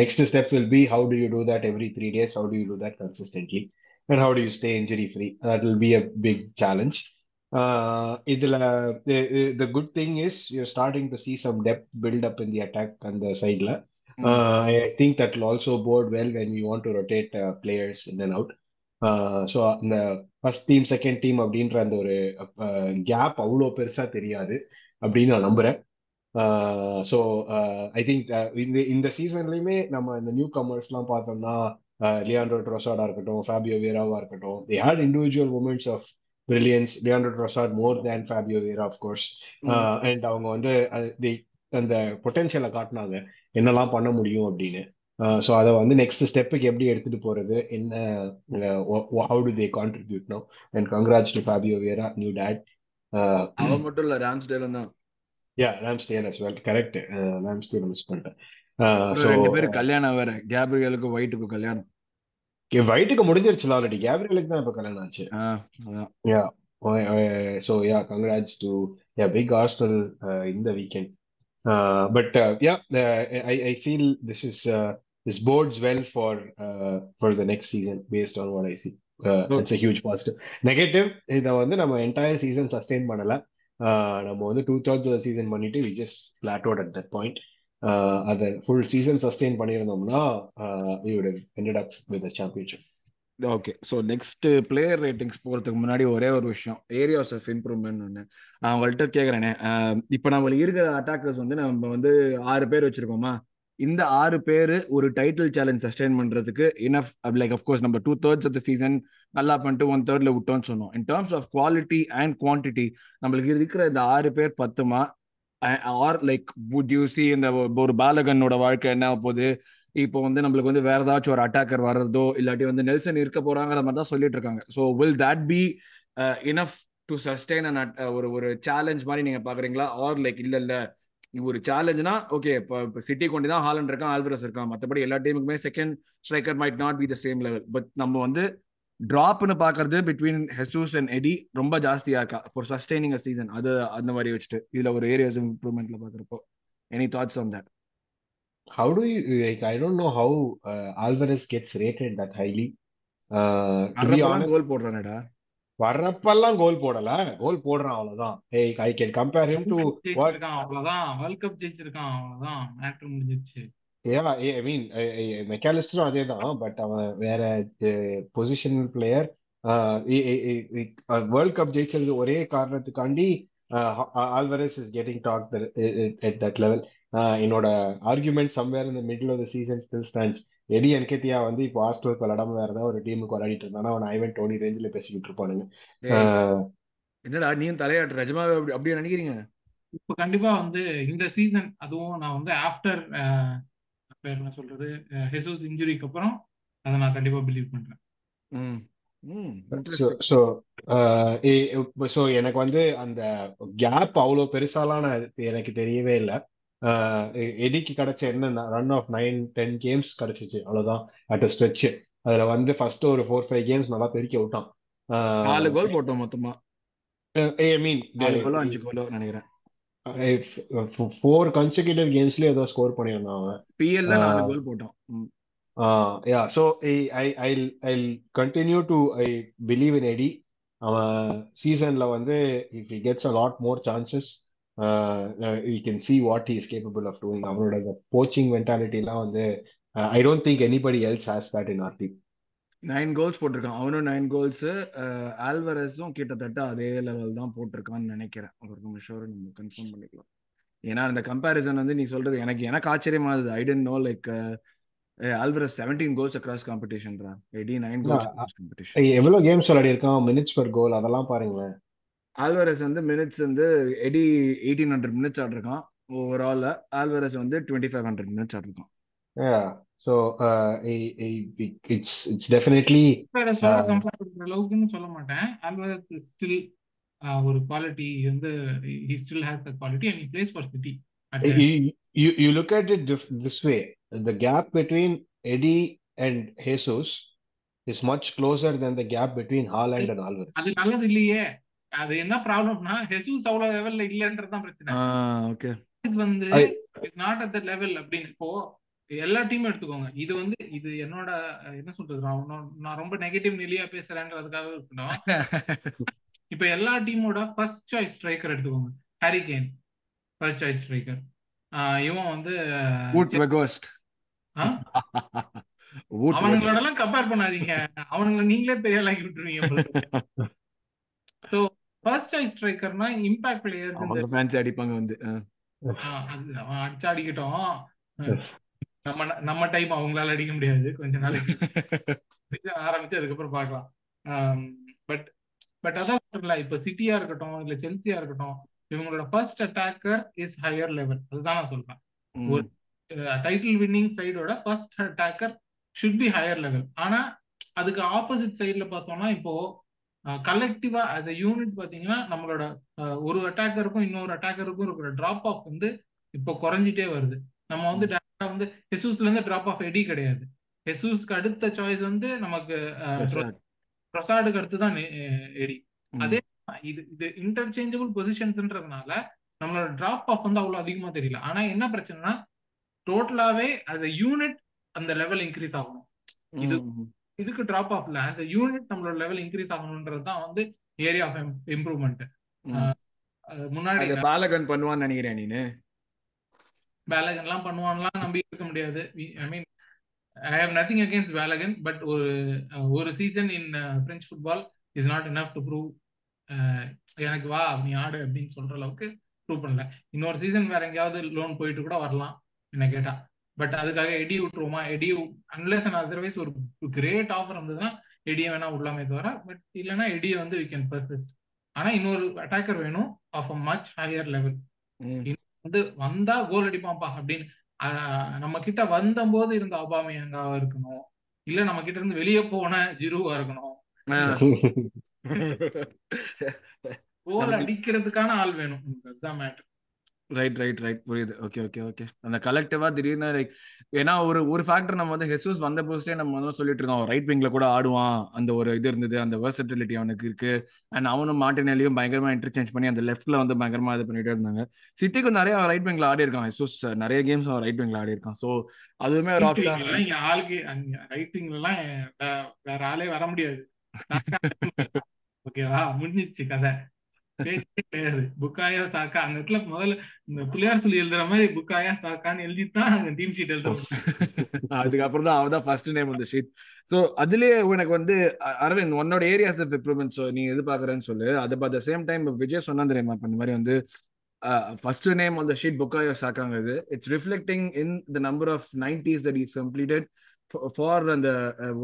[SPEAKER 2] next steps will be how do you do that every three days how do you do that consistently and how do you stay injury free that will be a big challenge இதுல the good thing is you starting to see some depth build up in the attack அந்த சைட்ல I think that will also bode well when you want to rotate players in and out so அந்த first team second team அப்படின்ற அந்த ஒரு gap அவ்வளோ பெருசா தெரியாது அப்படின்னு நான் நம்புறேன். ஸோ ஐ திங்க் இந்த இந்த சீசன்லயுமே நம்ம இந்த நியூ கமர்ஸ்லாம் பார்த்தோம்னா லியாண்ட்ரோ ட்ரோசாடா இருக்கட்டும் ஃபேபியோ வேராவா இருக்கட்டும் they had individual moments of brilliance Leandro Trossard more than Fabio Vieira of course and அவங்க வந்து அந்த பொட்டென்ஷியலை காட்டினாங்க. என்னெல்லாம் பண்ண முடியும் அப்படின்னு. ஸோ அதை வந்து நெக்ஸ்ட் ஸ்டெப்புக்கு எப்படி எடுத்துட்டு போறது? என்ன how do they contribute no and congrats to Fabio Vieira new dad
[SPEAKER 1] அவன் மட்டும் இல்ல ராம்ஸ்டேலும் தான்.
[SPEAKER 2] Yeah Ramsdale as well correct Ramsdale miss பண்ணிட்டேன்.
[SPEAKER 1] ரெண்டு பேரும் கல்யாணம் வேற. கேப்ரியலுக்கும் ஒயிட்டுக்கும் கல்யாணம்.
[SPEAKER 2] ஒயிட்டுக்கு முடிஞ்சிருச்சுல ஆல்ரெடி கேப்ரியலுக்கு தான் இப்ப கல்யாணம் ஆச்சு. Yeah so yeah congrats to yeah big ஆர்ஸ்டல் இந்த weekend but yeah I I feel this is this bodes well for for the next season based on what I see it's a huge positive negative இதை வந்து நம்ம entire season sustain பண்ணல. நம்ம வந்து two thirds season பண்ணிட்டு we just plateaued at that point அதை full season sustain பண்ணியிருந்தோம்னா we would ended up with championship
[SPEAKER 1] okay so next player ratings போகிறதுக்கு முன்னாடி ஒரே ஒரு விஷயம் ஏரியாஸ் ஆஃப் இம்ப்ரூவ்மெண்ட் ஒன்று நான் அவங்கள்ட்ட கேட்குறேனே இப்போ நம்மளுக்கு இருக்கிற அட்டாக்கர்ஸ் வந்து நம்ம வந்து ஆறு பேர் வச்சுருக்கோமா? இந்த ஆறு பேர் ஒரு டைட்டில் சேலஞ்ச் சஸ்டெயின் பண்ணுறதுக்கு இனஃப் லைக் அஃப்கோர்ஸ் நம்ம two thirds of the season நல்லா பண்ணிட்டு ஒன் தேர்டில் விட்டோம்னு சொன்னோம். In terms of quality and quantity நம்மளுக்கு இருக்கிற இந்த ஆறு பேர் பத்துமா? Or like would you see இந்த ஒரு பாலகனோட வாழ்க்கை என்ன போகுது? இப்போ வந்து நம்மளுக்கு வந்து வேற ஏதாச்சும் ஒரு அட்டாக்கர் வர்றதோ இல்லாட்டி வந்து நெல்சன் இருக்க போறாங்கிற மாதிரி தான் சொல்லிட்டு இருக்காங்க. So will that be enough to sustain and ஒரு ஒரு சேலஞ்ச் மாதிரி நீங்க பாக்குறீங்களா? ஆர் லைக் இல்ல இல்ல ஒரு சேலஞ்சுனா ஓகே இப்போ இப்போ சிட்டி கொண்டு தான் ஹாலண்ட் இருக்கான் ஆல்வரஸ் இருக்கான். மற்றபடி எல்லா டீமுக்குமே second striker might not be the same level but நம்ம வந்து ட்ராப்னு பாக்குறது பிட்வீன் ஹெசூஸ் அண்ட் எடி ரொம்ப ஜாஸ்தியா இருக்கா? ஃபார் சஸ்டைனிங் அ சீசன் அது அந்த மாதிரி வச்சுட்டு இதுல ஒரு ஏரியாஸ் இம்ப்ரூவ்மெண்ட்ல பாக்குறப்போ. Any thoughts on that
[SPEAKER 2] How do you like? I don't know how uh, Alvarez gets rated that highly. Uh, to be honest,
[SPEAKER 1] goal போடுறானடா.
[SPEAKER 2] வர்றப்பெல்லாம் கோல் போடல. கோல் போடுறான் அவ்வளவுதான். ஏய் I can compare him
[SPEAKER 3] to அவ்வளவுதான். World cup ஜெயிச்சிருக்கான் அவ்வளவுதான். Matter முடிஞ்சிருச்சு.
[SPEAKER 2] யா ஐ மீன் மெக்காலிஸ்டரும் அதே தான் பட் அவன் வேற பொசிஷனல் பிளேயர் வேர்ல்ட் கப் ஜெயிச்சது ஒரே காரணத்துக்காண்டி Alvarez is getting talk at that level என்னோட ஆர்குமெண்ட் சம்வேர் இந்த middle of the season still stands Eddie Nketiah வந்து இப்போ ஹாஸ்டலுக்கு விளாடாம வேற ஏதாவது ஒரு டீமுக்கு விளையாடிட்டு இருந்தானா அவன் ஐவன் டோனி ரேஞ்சில் பேசிக்கிட்டு இருப்பானுங்க.
[SPEAKER 1] என்னடா நீயும் தலையாட்டு நிஜமாவே அப்படி அப்படியே நினைக்கிறீங்க?
[SPEAKER 3] இப்போ கண்டிப்பா வந்து இந்த சீசன் அதுவும் நான் வந்து ஆஃப்டர் பேர் என்ன சொல்றது ஹெசூஸ் இன்ஜுரிக்கு அப்புறம் அதை நான் கண்டிப்பா பிலீவ் பண்றேன்.
[SPEAKER 2] ஸோ எனக்கு வந்து அந்த கேப் அவ்வளோ பெருசாலாம் நான் எனக்கு தெரியவே இல்லை. எடிக்கு கிடைச்ச என்ன run of nine ten games கிடைச்சிச்சு அவ்வளோதான் அட் அ ஸ்ட்ரெச் அதுல வந்து ஃபர்ஸ்ட் ஒரு ஃபோர் ஃபைவ் கேம்ஸ் நல்லா பெருக்கி விட்டான்.
[SPEAKER 1] நாலு கோல் போட்டோம் மொத்தமா.
[SPEAKER 2] ஐ மீன்
[SPEAKER 1] நாலு கோலோ அஞ்சு கோலோ நினைக்கிறேன்.
[SPEAKER 2] ஃபோர் கன்சிக்யூட்டிவ் கேம்ஸ்லயே ஏதோ ஸ்கோர் பண்ணியிருந்தான் அவன்.
[SPEAKER 1] பிஎல்ல நாலு கோல் போட்டோம் ம்.
[SPEAKER 2] Yeah so I I I continue to I believe in Eddie அவன் சீசன்ல வந்து if he gets a lot more chances you can see what he is capable of doing அவனோட coaching மென்டாலிட்டிலாம் வந்து I don't think anybody else has that in our team
[SPEAKER 1] nine goals போட்டிருக்கான். அவனும் nine goals ஆல்வரஸும் கிட்டத்தட்ட அதே level தான் போட்டிருக்கான்னு நினைக்கிறேன். ஒரு நிமிஷம் நம்ம கன்ஃபார்ம் பண்ணிக்கலாம். ஏன்னா அந்த கம்பேரிசன் வந்து நீ சொல்றது எனக்கு எனக்கு ஆச்சரியமா இருந்தது. I didn't know like Alvarez seventeen goals across காம்படிஷன்ரா eighty nine goals competition
[SPEAKER 2] எவ்வளவு கேம்ஸ் விளையாடி இருக்கான் மினிட்ஸ் பர் கோல் அதெல்லாம் பாருங்களேன்.
[SPEAKER 1] ஆல்வரஸ் வந்து மினிட்ஸ் வந்து எடி எயிட்டீன் ஹண்ட்ரட் மினிட்ஸ் ஆடிருக்கான். ஓவரால் ஆல்வரஸ் வந்து டுவெண்ட்டி ஃபைவ் ஹண்ட்ரட் மினிட்ஸ் ஆடிருக்கான்.
[SPEAKER 2] Yeah. So uh, I, I, it's it's definitely
[SPEAKER 3] ஆல்வரஸோட
[SPEAKER 2] uh,
[SPEAKER 3] கம்பேர் பண்ற அளவுக்குன்னு சொல்ல மாட்டேன் ஆல்வரஸ் ஸ்டில் ஒரு குவாலிட்டி வந்து he still has the quality and he plays for City
[SPEAKER 2] you, you you look at it dif- this way. The gap between Eddie and Jesus is much closer than the gap between Haaland and
[SPEAKER 3] அது
[SPEAKER 2] Alvarez.
[SPEAKER 3] நல்லது இல்லையே அது என்ன ப்ராப்ளம்னா Jesus அவ்வளவு லெவல்ல இல்லன்றது தான் பிரச்சனை
[SPEAKER 1] ஓகே
[SPEAKER 3] வந்து நாட் அட் த லெவல் அப்படின்னு இப்போ எல்லா டீமும் எடுத்துக்கோங்க. இது வந்து இது என்னோட என்ன சொல்றது நான் ரொம்ப நெகட்டிவ் நிலையா பேசுறேன்றதுக்காக இருக்கட்டும். இப்ப எல்லா டீமோட ஃபர்ஸ்ட் சாய்ஸ் ஸ்ட்ரைக்கர் எடுத்துக்கோங்க. Harry Kane first choice striker இவன் வந்து அவனுங்களோட எல்லாம் கம்பேர் பண்ணாதீங்க. அவனுங்களை நீங்களே பெரிய ஆளாக்கி விட்டுருவீங்க ஸோ ஃபர்ஸ்ட் சாய்ஸ் ஸ்ட்ரைக்கர்னா இம்பாக்ட் பிளேயர்ஸ் இந்த
[SPEAKER 1] அவங்க ஃபேன்ஸ் அடிப்பாங்க வந்து
[SPEAKER 3] அடிச்சு அடிக்கட்டும். நம்ம நம்ம டைம் அவங்களால அடிக்க முடியாது. கொஞ்ச நாளைக்கு season ஆரம்பிச்சு அதுக்கப்புறம் பார்க்கலாம். பட் பட் அதான் சொல்றல இப்ப சிட்டியா இருக்கட்டும் இல்ல செல்சியா இருக்கட்டும் இவங்களோட first attacker is higher level அதுதான் நான் சொல்றேன். ஒரு. Title winning சைடோட first attacker should be higher level ஆனா அதுக்கு ஆப்போசிட் சைடுல பார்த்தோம்னா இப்போ கலெக்டிவா as a யூனிட் பாத்தீங்கன்னா நம்மளோட ஒரு அட்டாக்கருக்கும் இன்னொரு அட்டாக்கருக்கும் இருக்கிற டிராப் ஆஃப் வந்து இப்போ குறைஞ்சிட்டே வருது. நம்ம வந்து வந்து ஹெசூஸ்ல இருந்து டிராப் ஆஃப் எடி கிடையாது ஹெசூஸ்க்கு அடுத்த சாய்ஸ் வந்து நமக்கு. ப்ரொசாடுக்கு அடுத்து தான் எடி. அதே இது இது இன்டர்சேஞ்சபிள் பொசிஷன்ஸ்ன்றதுனால நம்மளோட டிராப் ஆஃப் வந்து அவ்வளவு அதிகமா தெரியல ஆனா என்ன பிரச்சனைனா டோட்டலாவே as a யூனிட் அந்த லெவல் இன்க்ரீஸ் ஆகணும் இது. இதுக்கு டிராப் இல்ல as a யூனிட் நம்மளோட லெவல் இன்க்ரீஸ் ஆகணும்ன்றது தான் வந்து ஏரியா ஆஃப் இம்ப்ரூவ்மெண்ட். முன்னாடி
[SPEAKER 1] பாலகன் பண்ணுவான்னு நினைக்கிறேன் நீனு
[SPEAKER 3] பேலகன் எல்லாம் பண்ணுவான்லாம் நம்பி இருக்க முடியாது. I mean I have nothing against Balogun but ஒரு ஒரு season in French football is not enough to prove எனக்கு வா நீ ஆடு அப்படின்னு சொல்ற அளவுக்கு ப்ரூவ் பண்ணல. இன்னொரு சீசன் வேற எங்கேயாவது லோன் போயிட்டு கூட வரலாம் என்ன கேட்டா. பட் அதுக்காக எடி விட்டுருவோமா? எடி அன்லெஸ் அண்ட் அதர்வைஸ் ஒரு கிரேட் ஆஃபர் இருந்ததுன்னா எடியை வேணா விடலாமே தவிர பட் இல்லைன்னா எடியை வந்து வி கேன் பர்சஸ் ஆனா இன்னொரு அட்டாக்கர் வேணும் of a much higher
[SPEAKER 1] level.
[SPEAKER 3] வந்து வந்தா கோல் அடிப்பான்ப்பா அப்படின்னு ஆஹ் நம்ம கிட்ட வந்தபோது இருந்த அபாமியங்காவா இருக்கணும்? இல்ல நம்ம கிட்ட இருந்து வெளியே போன ஜிருவா இருக்கணும்? கோல் அடிக்கிறதுக்கான ஆள் வேணும். அதுதான் மேட்டர்
[SPEAKER 1] ரைட் ரைட் ரைட் புரியுது. ஓகே ஓகே ஓகே அந்த கலெக்டிவா திடீர்னு லைக் ஏன்னா ஒரு ஒரு ஃபேக்டர் நம்ம வந்து ஹெசூஸ் வந்த போஸ்டே நம்ம வந்து சொல்லிட்டு இருக்கோம். ரைட் விங்ல கூட ஆடுவான். அந்த ஒரு இது இருந்தது. அந்த வெர்சட்டிலிட்டி அவனுக்கு இருக்கு. அண்ட் அவனும் மாட்டினாலையும் பயங்கரமா இன்டர்சேஞ்ச் பண்ணி அந்த லெஃப்ட்ல வந்து பயங்கரமா இது பண்ணிட்டே இருந்தாங்க. சிட்டிக்கு நிறைய ரைட் விங்ல ஆடி இருக்கான். ஹெசூஸ் நிறைய கேம்ஸ் அவன் ரைட் விங்ல ஆடி இருக்கான். ஸோ அதுவுமே ஒரு ஆப்ஷன்
[SPEAKER 3] ஆளுக்கு வேற ஆளே வர முடியாது. ஓகேவா முடிஞ்சிச்சு கதை. பேச்சே கிடையாது புக்காயா சாக்கா அந்த இடத்துல முதல்ல இந்த பிள்ளையார் சொல்லி எழுதுற மாதிரி புக்காயா சாக்கான்னு எழுதி தான் அங்க டீம் ஷீட் எழுத
[SPEAKER 1] அதுக்கப்புறம் தான் அவதான் தான் ஃபர்ஸ்ட் நேம் அந்த ஷீட் ஸோ அதுலயே உனக்கு வந்து அரவிந்த் உன்னோட ஏரியாஸ் ஆஃப் இம்ப்ரூவ்மெண்ட் ஸோ நீ எதிர்பார்க்குறேன்னு சொல்லு. அது at the same time Vijay சொன்னா தெரியுமா? அந்த இந்த மாதிரி வந்து ஃபர்ஸ்ட் நேம் அந்த sheet Bukayo சாக்காங்கிறது it's reflecting in the number of nineties that is completed for அந்த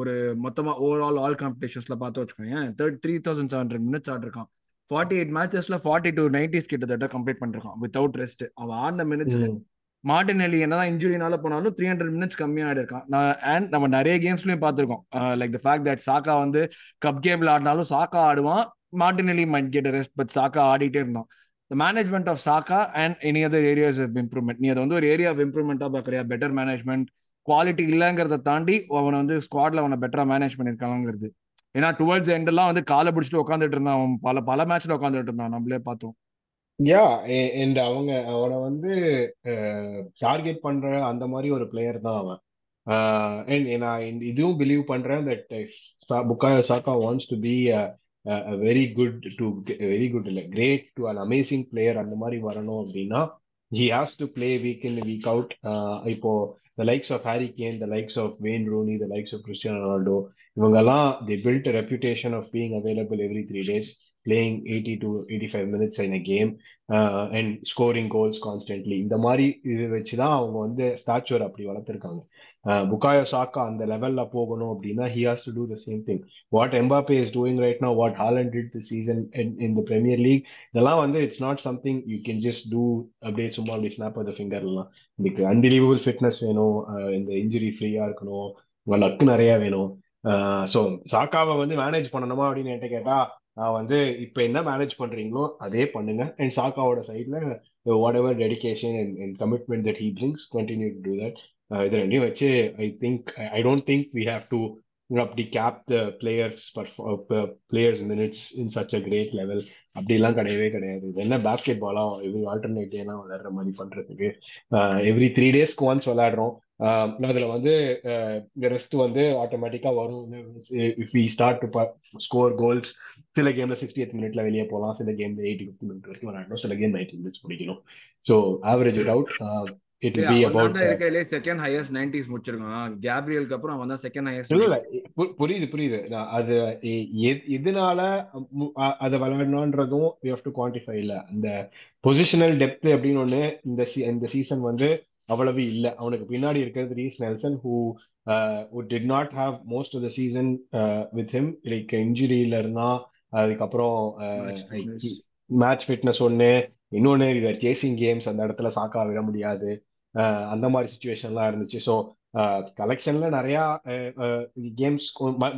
[SPEAKER 1] ஒரு மொத்தமாக ஓவரால் ஆல் காம்படிஷன்ஸ்ல பார்த்து வச்சுக்கோங்க third three thousand seven hundred minutes ஆடிருக்கான் forty eight மேட்சஸ்ல ஃபார்ட்டி டூ நைன்டிஸ் கிட்டத்தட்ட கம்ப்ளீட் பண்ணிருக்கான் வித்வுட் ரெஸ்ட் அவன் ஆடின மினிட்ஸ்ல மார்டினெல்லி என்னதான் இன்ஜுரினால போனாலும் த்ரீ ஹண்ட்ரட் மினிட்ஸ் கம்மியாக ஆயிருக்கான் அண்ட் நம்ம நிறைய கேம்ஸ்லயும் பார்த்துருக்கோம். லைக் த ஃபேக்ட் தட் சாக்கா வந்து கப் கேம்ல ஆடினாலும் சாக்கா ஆடுவான் Martinelli might get rest but Saka ஆடிட்டே இருந்தான். The management of Saka and any other areas of improvement நீ அதை வந்து ஒரு ஏரியா ஆஃப் இம்ப்ரூவ்மெண்ட்டாக பார்க்குறியா? பெட்டர் மேனேஜ்மெண்ட் குவாலிட்டி இல்லைங்கிறத தாண்டி அவனை வந்து ஸ்குவாட்ல அவனை பெட்டராக மேனேஜ் பண்ணியிருக்காங்கிறது ஏன்னா டுவர்ட்ஸ் எண்டெல்லாம் வந்து காலை பிடிச்சிட்டு உட்காந்துட்டு இருந்தான். அவன் பல பல மேட்ச்ல உட்காந்துட்டு இருந்தான். நம்மளே பார்த்தோம்.
[SPEAKER 2] யா அண்ட் அவங்க அவனை வந்து டார்கெட் பண்ற அந்த மாதிரி ஒரு பிளேயர் தான் அவன். அண்ட் நான் இதுவும் பிலீவ் பண்றேன் that Bukayo Saka wants to be very good to very good இல்லை great to an amazing player அந்த மாதிரி வரணும் அப்படின்னா he has to play week in week out இப்போ the likes of Harry Kane the likes of Wayne Rooney the likes of Cristiano Ronaldo இவங்கெல்லாம் the build reputation of being available every three days playing 80 to 85 minutes in a game uh, and scoring constantly இந்த மாதிரி இது வச்சு தான் அவங்க வந்து ஸ்டாச்சுவர் அப்படி வளர்த்துருக்காங்க. புக்காயோ சாக்கா அந்த லெவல்ல போகணும் அப்படின்னா he has to do the same thing what Mbappe is doing right no what Haaland did the season in the Premier League இதெல்லாம் வந்து it's not something you can just do அப்படியே சும்மா அப்படி ஸ்னாப் த ஃபிங்கர்லாம் இதுக்கு அன்பிலீவபிள் ஃபிட்னஸ் வேணும். இந்த injury ஃப்ரீயா இருக்கணும். உங்க லக்கு நிறைய வேணும். ஸோ சாக்காவை வந்து மேனேஜ் பண்ணணுமா அப்படின்னு என்கிட்ட கேட்டா நான் வந்து இப்போ என்ன மேனேஜ் பண்றீங்களோ அதே பண்ணுங்க. அண்ட் சாக்காவோட சைட்ல whatever dedication and commitment that he brings continue to do that இது ரெண்டையும் வச்சு I think I don't think we have to அப்படி cap the players players minutes in such a great level அப்படிலாம் கிடையவே கிடையாது. இது என்ன பேஸ்கெட் பாலா எவ்ரி ஆல்டர்னேட் டேலாம் விளையாடுற மாதிரி பண்றதுக்கு. எவ்ரி த்ரீ டேஸ்க்கு ஒன்ஸ் விளையாடுறோம். அதுல வந்து ரெஸ்ட் வந்து ஆட்டோமேட்டிக்கா வரும். If we start to score goals சில கேம்ல சிக்ஸ்டி எய்த் மினிட்ல வெளியே போகலாம் சில கேம்ல எயிட்டி ஃபிஃப்த் மினிட் வரைக்கும் விளையாடணும். சில கேம் நைன்டி மினிட்ஸ் பிடிக்கணும் so average out it be about
[SPEAKER 1] இருக்கலே second highest nineties முடிச்சிருக்கான். கேப்ரியலுக்கு அப்புறம் அவன் தான் செகண்ட் ஹையஸ்ட்
[SPEAKER 2] இல்ல புரியுது புரியுது. அது எதனால அதை விளையாடணுன்றதும் வி ஹவ் டு குவான்டிஃபை இல்ல. அந்த பொசிஷனல் டெப்த் அப்படின்னு ஒண்ணு இந்த இந்த சீசன் வந்து அவ்வளவு இல்ல. அவனுக்கு பின்னாடி இருக்கிறது Reiss Nelson who did not have most of the season with him like இன்ஜுரியில இருந்தா அதுக்கப்புறம் மேட்ச் ஃபிட்னஸ் ஒண்ணு. இன்னொன்னு இது சேசிங் கேம்ஸ் அந்த இடத்துல சாக்கா விட முடியாது. அந்த மாதிரி சுச்சுவேஷன்லாம் இருந்துச்சு. ஸோ கலெக்ஷன்ல நிறைய கேம்ஸ்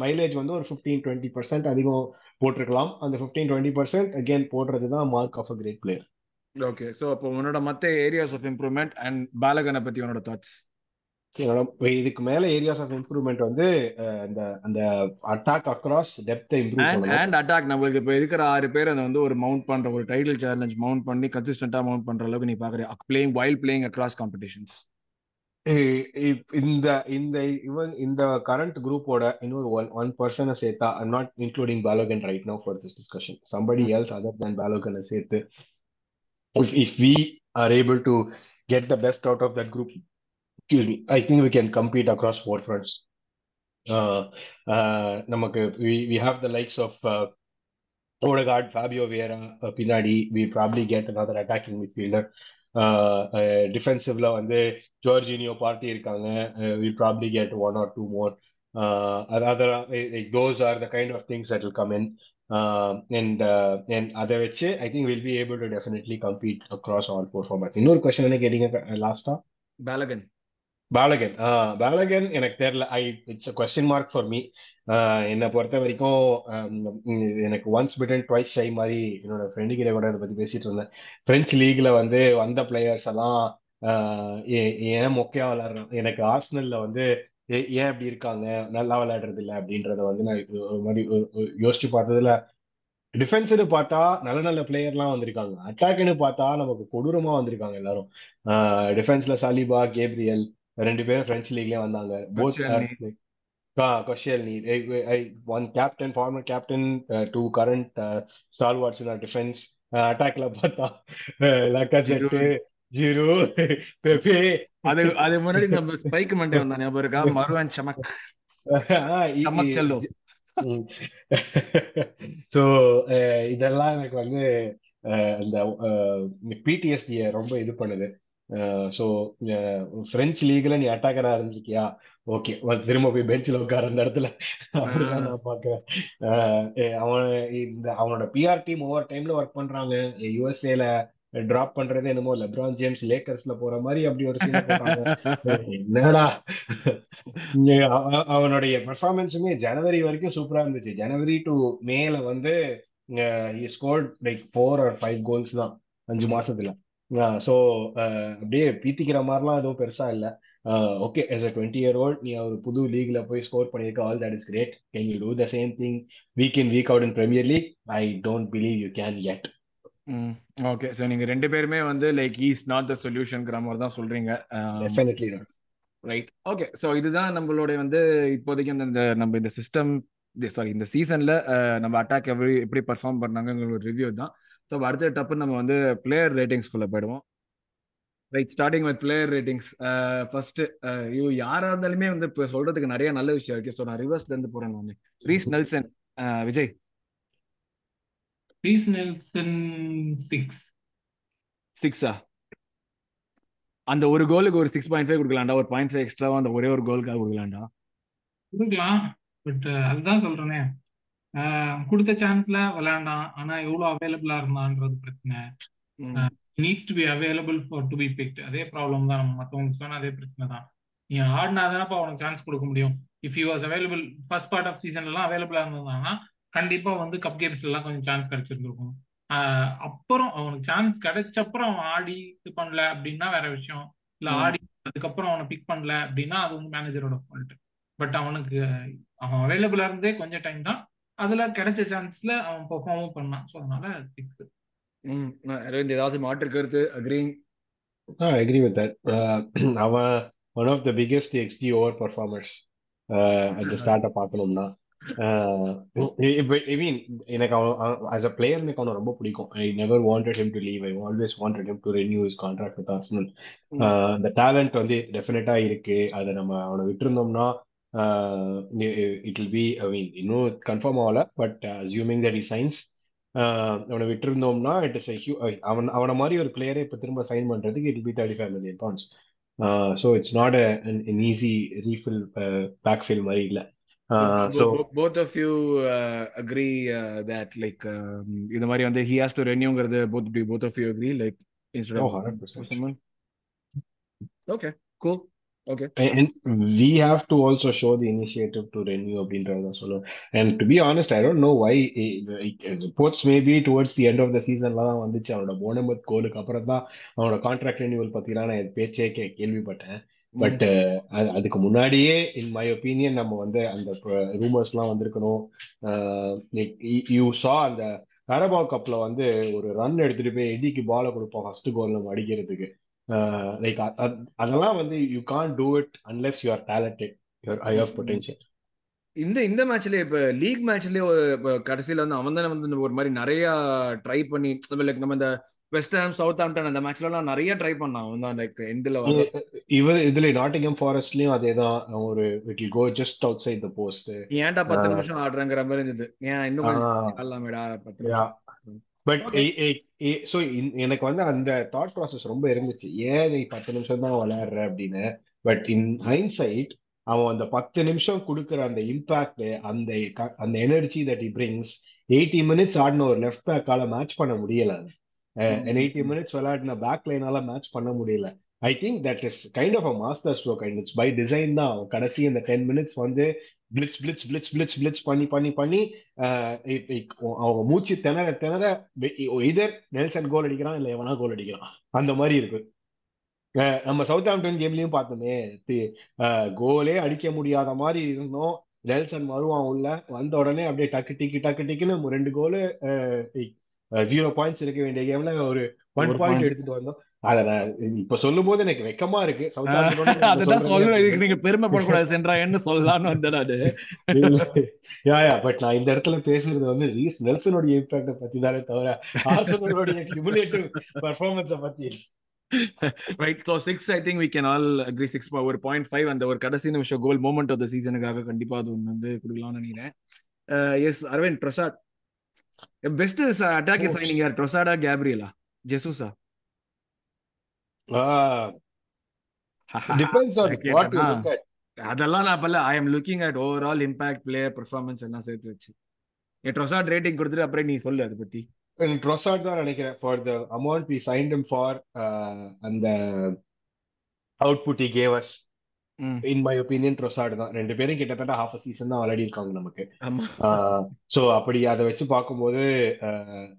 [SPEAKER 2] மைலேஜ் வந்து ஒரு ஃபிஃப்டீன் டுவெண்ட்டி பர்சன்ட் அதிகம் போட்டிருக்கலாம். அந்த ஃபிஃப்டீன் டுவெண்ட்டி பர்சன்ட் அகேன் போடுறது தான் mark of a great player
[SPEAKER 1] okay so அப்போ உன்னோட மற்ற ஏரியாஸ் ஆஃப் இம்ப்ரூவ்மெண்ட் அண்ட் பாலகனை பத்தி உன்னோட தாட்ஸ்
[SPEAKER 2] இதுக்கு மேல ஏரியாஸ் ஆஃப் இம்ப்ரூவ்மெண்ட் வந்து அந்த அந்த attack across depth
[SPEAKER 1] improve and attack நம்மளுக்கு இப்போ இருக்கிற ஆறு பேர் அதை வந்து ஒரு மவுண்ட் பண்ற ஒரு டைட்டில் சேலஞ்ச் மவுண்ட் பண்ணி கன்சிஸ்டன்டா மவுண்ட் பண்ற அளவுக்கு நீ பாக்குற playing while playing across competitions
[SPEAKER 2] இந்த இந்த இவன் இந்த கரண்ட் குரூப்போட இன்னொரு ஒன் ஒன் பர்சனை சேர்த்தா I'm not including Balogun right no for this discussion somebody else other than பாலோகனை சேர்த்து if, if we are able to get the best out of that group, excuse me, I think we can compete across four fronts. Uh, uh, நமக்கு we, we have the likes of uh, Odegaard, Fabio Vieira, uh, Pinadi, we probably get another attacking midfielder. Uh, uh, defensively வந்து ஜோர்ஜினியோ party இருக்காங்க will probably get one or two more other those are the kind of things that will come in And and அதை வச்சு I think will be able to definitely complete across all four formats இன்னொரு question என்ன கேட்டீங்க லாஸ்டா
[SPEAKER 1] Balogun
[SPEAKER 2] Balogun Balogun எனக்கு தெரியல. I it's a question mark for me என்னை பொறுத்த வரைக்கும் எனக்கு ஒன்ஸ் பிட்டன் ட்வைஸ் ஷை மாதிரி என்னோட ஃப்ரெண்டு கிட்ட கூட அதை பத்தி பேசிட்டு இருந்தேன். பிரெஞ்சு லீக்ல வந்து வந்த பிளேயர்ஸ் எல்லாம் ஏன் மொக்கையா விளையாடுறான் எனக்கு ஆர்ஸ்னல்ல வந்து ஏன் அப்படி இருக்காங்க? நல்லா விளையாடுறது இல்லை அப்படின்றத வந்து நான் ஒரு மாதிரி யோசிச்சு பார்த்ததுல டிஃபென்ஸ்னு பார்த்தா நல்ல நல்ல பிளேயர்லாம் வந்திருக்காங்க. அட்டாக்னு பார்த்தா நமக்கு கொடூரமா வந்திருக்காங்க எல்லாரும். டிஃபென்ஸ்ல சாலிபா கேப்ரியல் ரெண்டு பேரும் பிரெஞ்சு லீக்லயே வந்தாங்க. கொஷியல் நீர் one captain former captain two current stalwarts in defence அட்டாக்ல பார்த்தா லக்கசெட்டு ஜீரோ பெபே
[SPEAKER 1] அது அது முன்னாடி நம்ம ஸ்பைக் மண்டே வந்தா ஞாபகம் இருக்கா? மருவன் சமக். சமக் செல்லோ.
[SPEAKER 2] ஸோ இதெல்லாம் எனக்கு வந்து இந்த பிடிஎஸ்டியை ரொம்ப இது பண்ணுது. ஸோ பிரெஞ்சு லீக்ல நீ அட்டாக்கரா இருந்திருக்கியா? ஓகே திரும்ப போய் பெஞ்சில் உட்கார அந்த இடத்துல. அப்படிதான் நான் பாக்குறேன். அவன் இந்த அவனோட பிஆர் டீம் ஓவர் டைம்ல ஒர்க் பண்றாங்க. யூஎஸ்ஏல டிராப் பண்றது என்னமோ லெப்ரான் ஜேம்ஸ் லேக்கர்ஸ்ல போற மாதிரி அப்படி ஒரு சீன் என்னடா? அவனுடைய பெர்ஃபார்மன்ஸுமே ஜனவரி வரைக்கும் சூப்பரா இருந்துச்சு. ஜனவரி டு மேல வந்து scored like four or five goals தான். அஞ்சு மாசத்துல. ஸோ அப்படியே பீத்திக்கிற மாதிரிலாம் எதுவும் பெருசா இல்லை. Okay yes a twenty year old நீ ஒரு புது லீக்ல போய் ஸ்கோர் பண்ணியிருக்க all that is great can you do the same thing week in week out in Premier League I don't believe you can it
[SPEAKER 1] okay so நீங்க ரெண்டு பேருமே வந்து லைக் ஈஸ் நாட் த சொல்யூஷன்ங்கிற மாதிரி தான்
[SPEAKER 2] டெஃபினெட்லி
[SPEAKER 1] ரைட் ஓகே ஸோ இதுதான் நம்மளோட வந்து இப்போதைக்கு அந்த நம்ம இந்த சிஸ்டம் சாரி இந்த சீசன்ல நம்ம அட்டாக் எப்படி எப்படி பர்ஃபார்ம் பண்ணாங்கிற ஒரு ரிவ்யூ தான் ஸோ அடுத்த டப்பு நம்ம வந்து பிளேயர் ரேட்டிங்ஸ்குள்ள போயிடுவோம். Right starting with player ratings first ஐயோ யாரா இருந்தாலுமே வந்து இப்போ சொல்றதுக்கு நிறைய நல்ல விஷயம் இருக்கு. ஸோ நான் ரிவர்ஸ்ல இருந்து போறேன் நான். Reiss Nelson Vijay.
[SPEAKER 3] Reiss Nelson six.
[SPEAKER 1] சிக்ஸா? அந்த ஒரு கோலுக்கு ஒரு சிக்ஸ் பாயிண்ட் ஃபைவ் கொடுக்கலாம்டா. ஒரு பாயிண்ட் ஃபைவ் எக்ஸ்ட்ராவா அந்த ஒரே ஒரு கோலுக்காக கொடுக்கலாம்டா.
[SPEAKER 3] கொடுக்கலாம். பட் அதுதான் சொல்றேனே. கொடுத்த சான்ஸ்ல விளையாண்டான். ஆனா எவ்வளவு அவைலபிளா இருந்தான்றது பிரச்சனை. Needs to be available for to be picked அதே ப்ராப்ளம் தான். நம்ம மற்றவங்களுக்கு சொன்னா அதே பிரச்சனை தான். நீ ஆடினா தானப்பா அவனுக்கு சான்ஸ் கொடுக்க முடியும். If you was available first part of season எல்லாம் அவைலபிளா இருந்தாங்கன்னா கண்டிப்பா வந்து கப் கேம்ஸ்ல எல்லாம் கொஞ்சம் சான்ஸ் கிடைச்சிருந்துருக்கும். அப்புறம் அவனுக்கு சான்ஸ் கிடைச்சப்புறம் அவன் ஆடி இது பண்ணல அப்படின்னா வேற விஷயம். இல்ல ஆடி அதுக்கப்புறம் அவனை பிக் பண்ணல அப்படின்னா அது வந்து மேனேஜரோட ஃபால்ட் பட் அவனுக்கு அவன் அவைலபிளா இருந்தே கொஞ்சம் டைம் தான். அதுல கிடைச்ச சான்ஸ்ல அவன் பெர்ஃபார்மும் பண்ணான். ஸோ அதனால சிக்ஸ்
[SPEAKER 1] ம். அரவிந்த் ஏதாவது மாற்று கருத்து? Agreeing
[SPEAKER 2] ah agree with that அவன் one of the biggest xG over performers அந்த ஸ்டார்ட்டை பார்க்கணும்னா. ஐ மீன் எனக்கு அவன் ஆஸ் அ பிளேயர் எனக்கு அவனை ரொம்ப பிடிக்கும். I never wanted him to leave I always wanted him to renew his contract with Arsenal அந்த டேலண்ட் வந்து டெஃபினட்டா இருக்கு. அதை நம்ம அவனை விட்டுருந்தோம்னா it will be I mean இன்னும் கன்ஃபார்ம் ஆகல. But assuming that he signs அவனை விட்டுருந்தோம்னா இட் இஸ் அவன் அவனை மாதிரி ஒரு பிளேயரை இப்போ திரும்ப சைன் பண்றதுக்கு it be thirty five million pounds so it's not an easy refill back fill மாதிரி இல்லை.
[SPEAKER 1] So both of you agree that like இந்த மாதிரி வந்து he has to ரெனியூங்கிறது both to both of you agree like instead of okay cool Okay.
[SPEAKER 2] And we have to also show the initiative to renew அப்படின்றத சொல்லுவேன். And to be honest I don't know why reports maybe towards the end of the season தான் வந்துச்சு. அவனோட Bournemouth கோலுக்கு அப்புறம் தான் அவனோட contract renewal பத்திலாம் நான் பேச்சே கேள்விப்பட்டேன். பட் uh, அதுக்கு முன்னாடியே இன் மை ஒப்பீனியன் நம்ம வந்து அந்த ரூமர்ஸ்லாம் வந்திருக்கணும். யூ சா அந்த கரபாவ் கப்ல வந்து ஒரு ரன் எடுத்துட்டு போய் எடிக்கு பாலை கொடுப்போம் ஃபர்ஸ்ட் கோல் நம்ம அடிக்கிறதுக்கு. லைக் அதெல்லாம் வந்து you can do it unless you are talented your eye of potential
[SPEAKER 1] இந்த இந்த மேட்ச்லயே இப்ப லீக் மேட்ச்லயே கடைசியில வந்து அவன் தானே வந்து ஒரு மாதிரி நிறைய ட்ரை பண்ணி லைக் நம்ம இந்த வெஸ்ட் ஹாம் சவுத் ஆம்டன் அந்த மேட்ச்ல எல்லாம் நிறைய ட்ரை பண்ணான் அவன் தான் லைக் எண்ட்ல
[SPEAKER 2] இவ இதுல நாட்டிங்கம் ஃபாரஸ்ட்லயும் அதேதான். ஒரு it go just outside the post
[SPEAKER 1] ஏன்டா பத்து நிமிஷம் ஆடுறங்கிற மாதிரி இருந்தது. ஏன் இன்னும் ஆடலாமேடா பத்து நிமிஷம்?
[SPEAKER 2] பட் ஸோ எனக்கு வந்து அந்த தாட் ப்ராசஸ் ரொம்ப இருந்துச்சு. ஏன் நீ பத்து நிமிஷம் தான் விளையாடுற அப்படின்னு? பட் இன் ஹைன்சைட் அவன் அந்த பத்து நிமிஷம் கொடுக்குற அந்த இம்பாக்ட் அந்த அந்த energy that he brings eighty minutes ஆடின ஒரு லெஃப்ட் பேக்கால மேட்ச் பண்ண முடியல. எயிட்டி மினிட்ஸ் விளையாடின பேக் லைனால மேட்ச் பண்ண முடியல. I think that is kind of a master stroke and it's by design தான். கடைசி அந்த டென் மினிட்ஸ் வந்து blitz blitz blitz blitz blitz பண்ணி பண்ணி பண்ணி அவங்க மூச்சு திணற திணற இதர் நெல்சன் கோல் அடிக்கிறான் இல்லை எவனா கோல் அடிக்கிறான். அந்த மாதிரி இருக்கு. நம்ம சவுத் ஆம்டன் கேம்லயும் பார்த்தோமே கோலே அடிக்க முடியாத மாதிரி இருந்தோம். நெல்சன் வருவான் உள்ள வந்த உடனே அப்படியே டக்கு டிக்கி டக்கு டிக்குன்னு ரெண்டு கோலு ஜீரோ பாயிண்ட்ஸ் இருக்க வேண்டிய கேம்ல ஒரு ஒன் பாயிண்ட் எடுத்துட்டு வந்தோம். அத நான் இப்ப சொல்லும் போது எனக்கு வெக்கமா இருக்கு.
[SPEAKER 1] அதுதான் சொல்லுவேன். இதுக்கு நீங்க பெருமைப்படக்கூடாது சென்றாயன்னு சொல்லலாம்னு வந்தேன்
[SPEAKER 2] யா யா பட் நான் இந்த இடத்துல பேசுறது வந்து ரீஸ் நெல்சனுடைய இம்பாக்ட பத்தி தானே தவிர ஆர்சனலுடைய கியூமுலேட்டிவ் பெர்ஃபார்மன்ஸ பத்தி
[SPEAKER 1] right so six I think we can all agree six ஒரு பாயிண்ட் ஃபைவ் அந்த ஒரு கடைசி நிமிஷம் கோல் மூமெண்ட் ஆஃப் த சீசனுக்காக கண்டிப்பா அது ஒன்று வந்து கொடுக்கலாம்னு நினைக்கிறேன். Yes Aravind Prasad best attack signing யார் ட்ரொசாடா கேப்ரியலா
[SPEAKER 2] அட்
[SPEAKER 1] அதெல்லாம் நான் பல்ல I am looking at overall impact player performance எல்லாம் சேர்த்து வச்சு. என் ட்ரொசாட் ரேட்டிங் கொடுத்துட்டு அப்புறம் நீ சொல்லு அதை பத்தி.
[SPEAKER 2] ட்ரொசாட் தான் நினைக்கிறேன். For the amount we signed for அந்த அவுட்புட் he gave us.
[SPEAKER 1] ம்
[SPEAKER 2] இன் மை ஒப்பீனியன் ட்ரொசாட் தான். ரெண்டு பேரும் கிட்டத்தட்ட ஹாஃப் அ சீசன் தான் விளையாடி இருக்காங்க நமக்கு. ஸோ அப்படி அதை வச்சு பார்க்கும்போது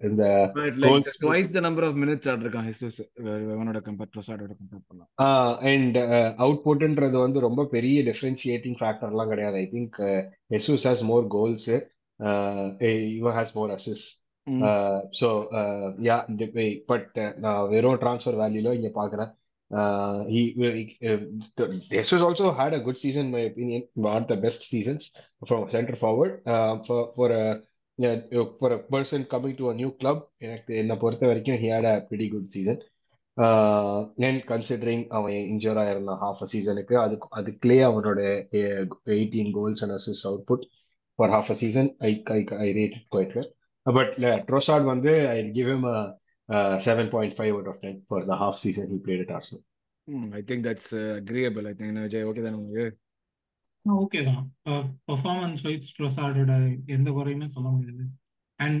[SPEAKER 2] இந்த
[SPEAKER 1] twice the number of minutes ஆடிருக்கான் Jesus இவனோட கம்பேர் ட்ரொசாடோட கம்பேர் பண்ணலாம்.
[SPEAKER 2] அண்ட் அவுட்புட்ன்றது வந்து ரொம்ப பெரிய டிஃபரன்ஷியேட்டிங் ஃபேக்டர்லாம் கிடையாது. I think Jesus has more goals இவன் ஹாஸ் மோர் அசிஸ் ஸோ யா பட் நான் வெறும் ட்ரான்ஸ்ஃபர் வேல்யூல இங்க பார்க்குறேன். Uh, he, he uh, Jesus also had a good season, in my opinion. Not the best seasons from center forward. Uh, for for a yeah, for a person coming to a new club, எனக்கு என்னை பொறுத்த வரைக்கும் he had a pretty good season. Uh, and considering அவன் injure ஆயிருந்தான் half a சீசனுக்கு அதுக்கு அதுக்குள்ளேயே அவனோட eighteen goals and assist output for half a season I I I rate it quite well. But Trossard வந்து I give him a uh, 7.5 out of 10 for the half season he played at Arsenal.
[SPEAKER 1] I think that's agreeable I think Vijay okay தானே உங்களுக்கு
[SPEAKER 3] okay தான் performance wise ட்ரொசார்டோட எந்த குறையுமே சொல்ல முடியாது. And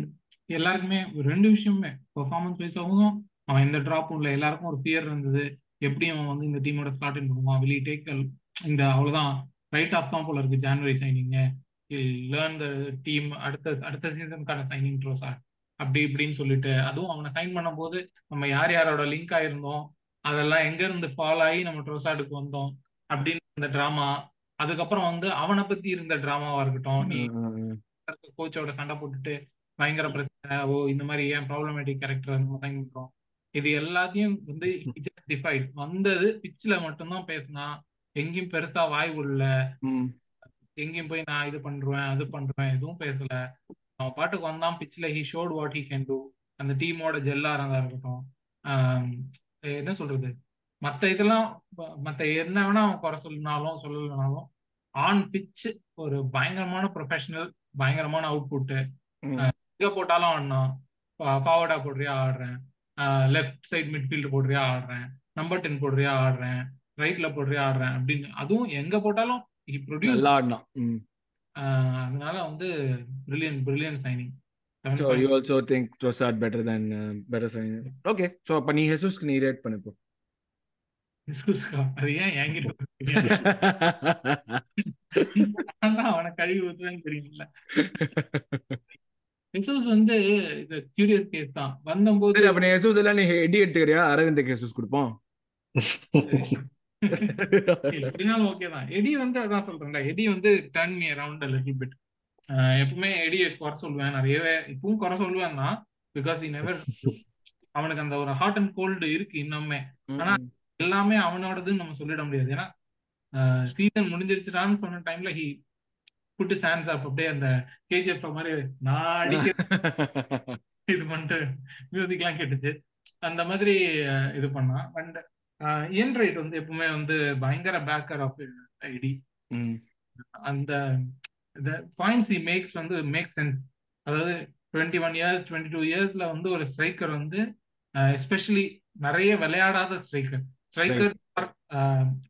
[SPEAKER 3] எல்லாருக்குமே ரெண்டு விஷயமே பெர்ஃபார்மன்ஸ் வைஸாகவும் அவன் எந்த ட்ராப்பும் இல்லை எல்லாருக்கும் ஒரு ஃபியர் இருந்தது. எப்படி அவன் வந்து இந்த டீமோட ஸ்டார்ட் இன் பண்ணுவான்? வெளியே டேக் இந்த அவ்வளோதான் ரைட் ஆஃப் தான் போல இருக்கு ஜான்வரி சைனிங்க லேர்ன் த டீம் அடுத்த அடுத்த சீசனுக்கான சைனிங் ட்ரோசார்ட் அப்படி இப்படின்னு சொல்லிட்டு அதுவும் அவனை சைன் பண்ணும்போது நம்ம யார் யாரோட லிங்க் ஆயிருந்தோம் அதெல்லாம் எங்க இருந்து ஃபாலோ ஆகி நம்ம ட்ரோசார்டுக்கு வந்தோம் அப்படின்னு அந்த டிராமா அதுக்கப்புறம் வந்து அவனை பத்தி இருந்த டிராமாவா இருக்கட்டும் நீ கோச்சோட சண்டை போட்டுட்டு பயங்கர பிரச்சனை ஓ இந்த மாதிரி ஏன் ப்ராப்ளமேட்டிக் கேரக்டர் நம்ம சைன் பண்றோம்? இது எல்லாத்தையும் வந்து டிஃபைட் வந்தது பிச்சில் மட்டும்தான் பேசினா எங்கேயும் பெருசா வாய் உள்ள எங்கேயும் போய் நான் இது பண்றேன் அது பண்றேன் எதுவும் பேசல. அவன் பாட்டுக்கு வந்தான் பிச்சில் he showed what he can do அந்த டீமோட ஜெல்லா இருந்தா இருக்கட்டும். என்ன சொல்றது? மத்த இதெல்லாம் மத்த என்ன வேணா அவன் குறை சொல்லினாலும் சொல்லலனாலும் ஆன் பிச் ஒரு பயங்கரமான ப்ரொஃபஷனல் பயங்கரமான அவுட்புட் எங்க போட்டாலும் ஆடினான். ஃபார்வர்டா போடுறியா ஆடுறேன். லெஃப்ட் சைட் மிட்ஃபீல்டு போடுறியா ஆடுறேன். நம்பர் டென் போடுறியா ஆடுறேன். ரைட்ல போடுறியா ஆடுறேன் அப்படின்னு. அதுவும் எங்க போட்டாலும் ப்ரொடியூஸ் அதனால வந்து brilliant brilliant signing
[SPEAKER 1] So you also think Trossard better than uh, better signing? Okay. So அப்ப நீ ஹெசூஸ்க்கு நீ ரேட் பண்ணு இப்போ.
[SPEAKER 3] ஹெசூஸ்கா அது ஏன் என்கிட்ட அவனை கழுவி ஊத்துவேன்னு தெரியல ஹெசூஸ் வந்து இது கியூரியஸ் கேஸ் தான். வந்தபோது
[SPEAKER 1] அப்ப நீ ஹெசூஸ் எல்லாம் நீ எடி எடுத்துக்கிறியா? அரவிந்த் ஹெசூஸ் கொடுப்போம்.
[SPEAKER 3] எப்படினாலும் ஓகே தான். எடி வந்து அதான் சொல்றேன்ல எடி வந்து turn me around little bit எப்பவுமே எடியை குறை சொல்லுவேன். நிறையவே இப்பவும் குறை சொல்லுவேன் தான் பிகாஸ் இ நெவர் அவனுக்கு அந்த ஒரு ஹாட் அண்ட் கோல்டு இருக்கு இன்னுமே. ஆனா எல்லாமே அவனோடதுன்னு நம்ம சொல்லிட முடியாது. ஏன்னா சீசன் முடிஞ்சிருச்சுடான்னு சொன்ன டைம்ல ஹி புட்டு சான்ஸ் அப் அப்படியே அந்த கேஜிஎஃப் மாதிரி நான் அடிக்க இது பண்ணிட்டு மியூசிக்லாம் கேட்டுச்சு. அந்த மாதிரி இது பண்ணான். அண்ட் இயன் ரைட் வந்து எப்பவுமே வந்து பயங்கர பேக்கர் ஆஃப் ஐடி. அந்த பாயிண்ட்ஸ் இ மேக்ஸ் வந்து மேக் சென்ஸ் அதாவது twenty one years twenty two இயர்ஸ்ல வந்து ஒரு ஸ்ட்ரைக்கர் வந்து எஸ்பெஷலி நிறைய விளையாடாத ஸ்ட்ரைக்கர். ஸ்ட்ரைக்கர்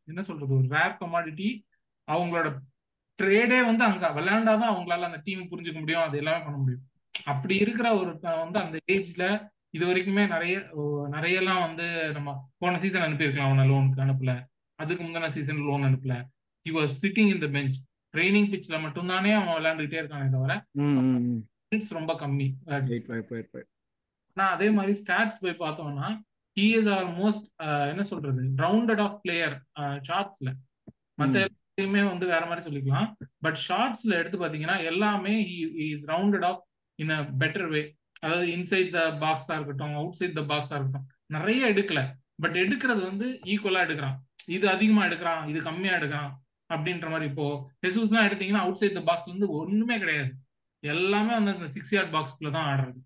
[SPEAKER 3] என்ன சொல்றது ஒரு ரேர் கமாடிட்டி அவங்களோட ட்ரேடே வந்து அங்க விளையாண்டாதான் அவங்களால அந்த டீம் புரிஞ்சுக்க முடியும் அது எல்லாமே பண்ண முடியும். அப்படி இருக்கிற ஒரு வந்து அந்த ஏஜ்ல இது வரைக்குமே நிறைய நிறைய எல்லாம் வந்து நம்ம போன சீசன் அனுப்பியிருக்கலாம் அவனை லோனுக்கு அனுப்பல. அதுக்கு முந்தின சீசன் லோன் அனுப்பல. He was sitting in the bench training பிச்ல மட்டும்தானே அவன் விளையாண்டுகிட்டே இருக்கானே தவிர ரொம்ப கம்மி. ஆனா அதே மாதிரி ஸ்டாட்ஸ் போய் பார்த்தோம்னா ஹி இஸ் ஆல்மோஸ்ட் என்ன சொல்றது? ரவுண்டட் ஆஃப் பிளேயர் ஷார்ட்ஸ்ல மத்த எல்லாத்தையுமே வந்து வேற மாதிரி சொல்லிக்கலாம். பட் ஷார்ட்ஸ்ல எடுத்து பாத்தீங்கன்னா எல்லாமே is rounded off in a better way அதாவது இன்சைட் த பாக்ஸா இருக்கட்டும் அவுட் சைட் த பாக்ஸா இருக்கட்டும் நிறைய எடுக்கல. பட் எடுக்கிறது வந்து ஈக்குவலா எடுக்கிறான். இது அதிகமா எடுக்கிறான் இது கம்மியா எடுக்கிறான் அப்படின்ற மாதிரி இப்போ ஹெசூஸ்லாம் எடுத்தீங்கன்னா அவுட் சைட் த பாக்ஸ் வந்து ஒண்ணுமே கிடையாது. எல்லாமே வந்து அந்த சிக்ஸ் யார்ட் பாக்ஸ்குள்ள தான் ஆடுறது.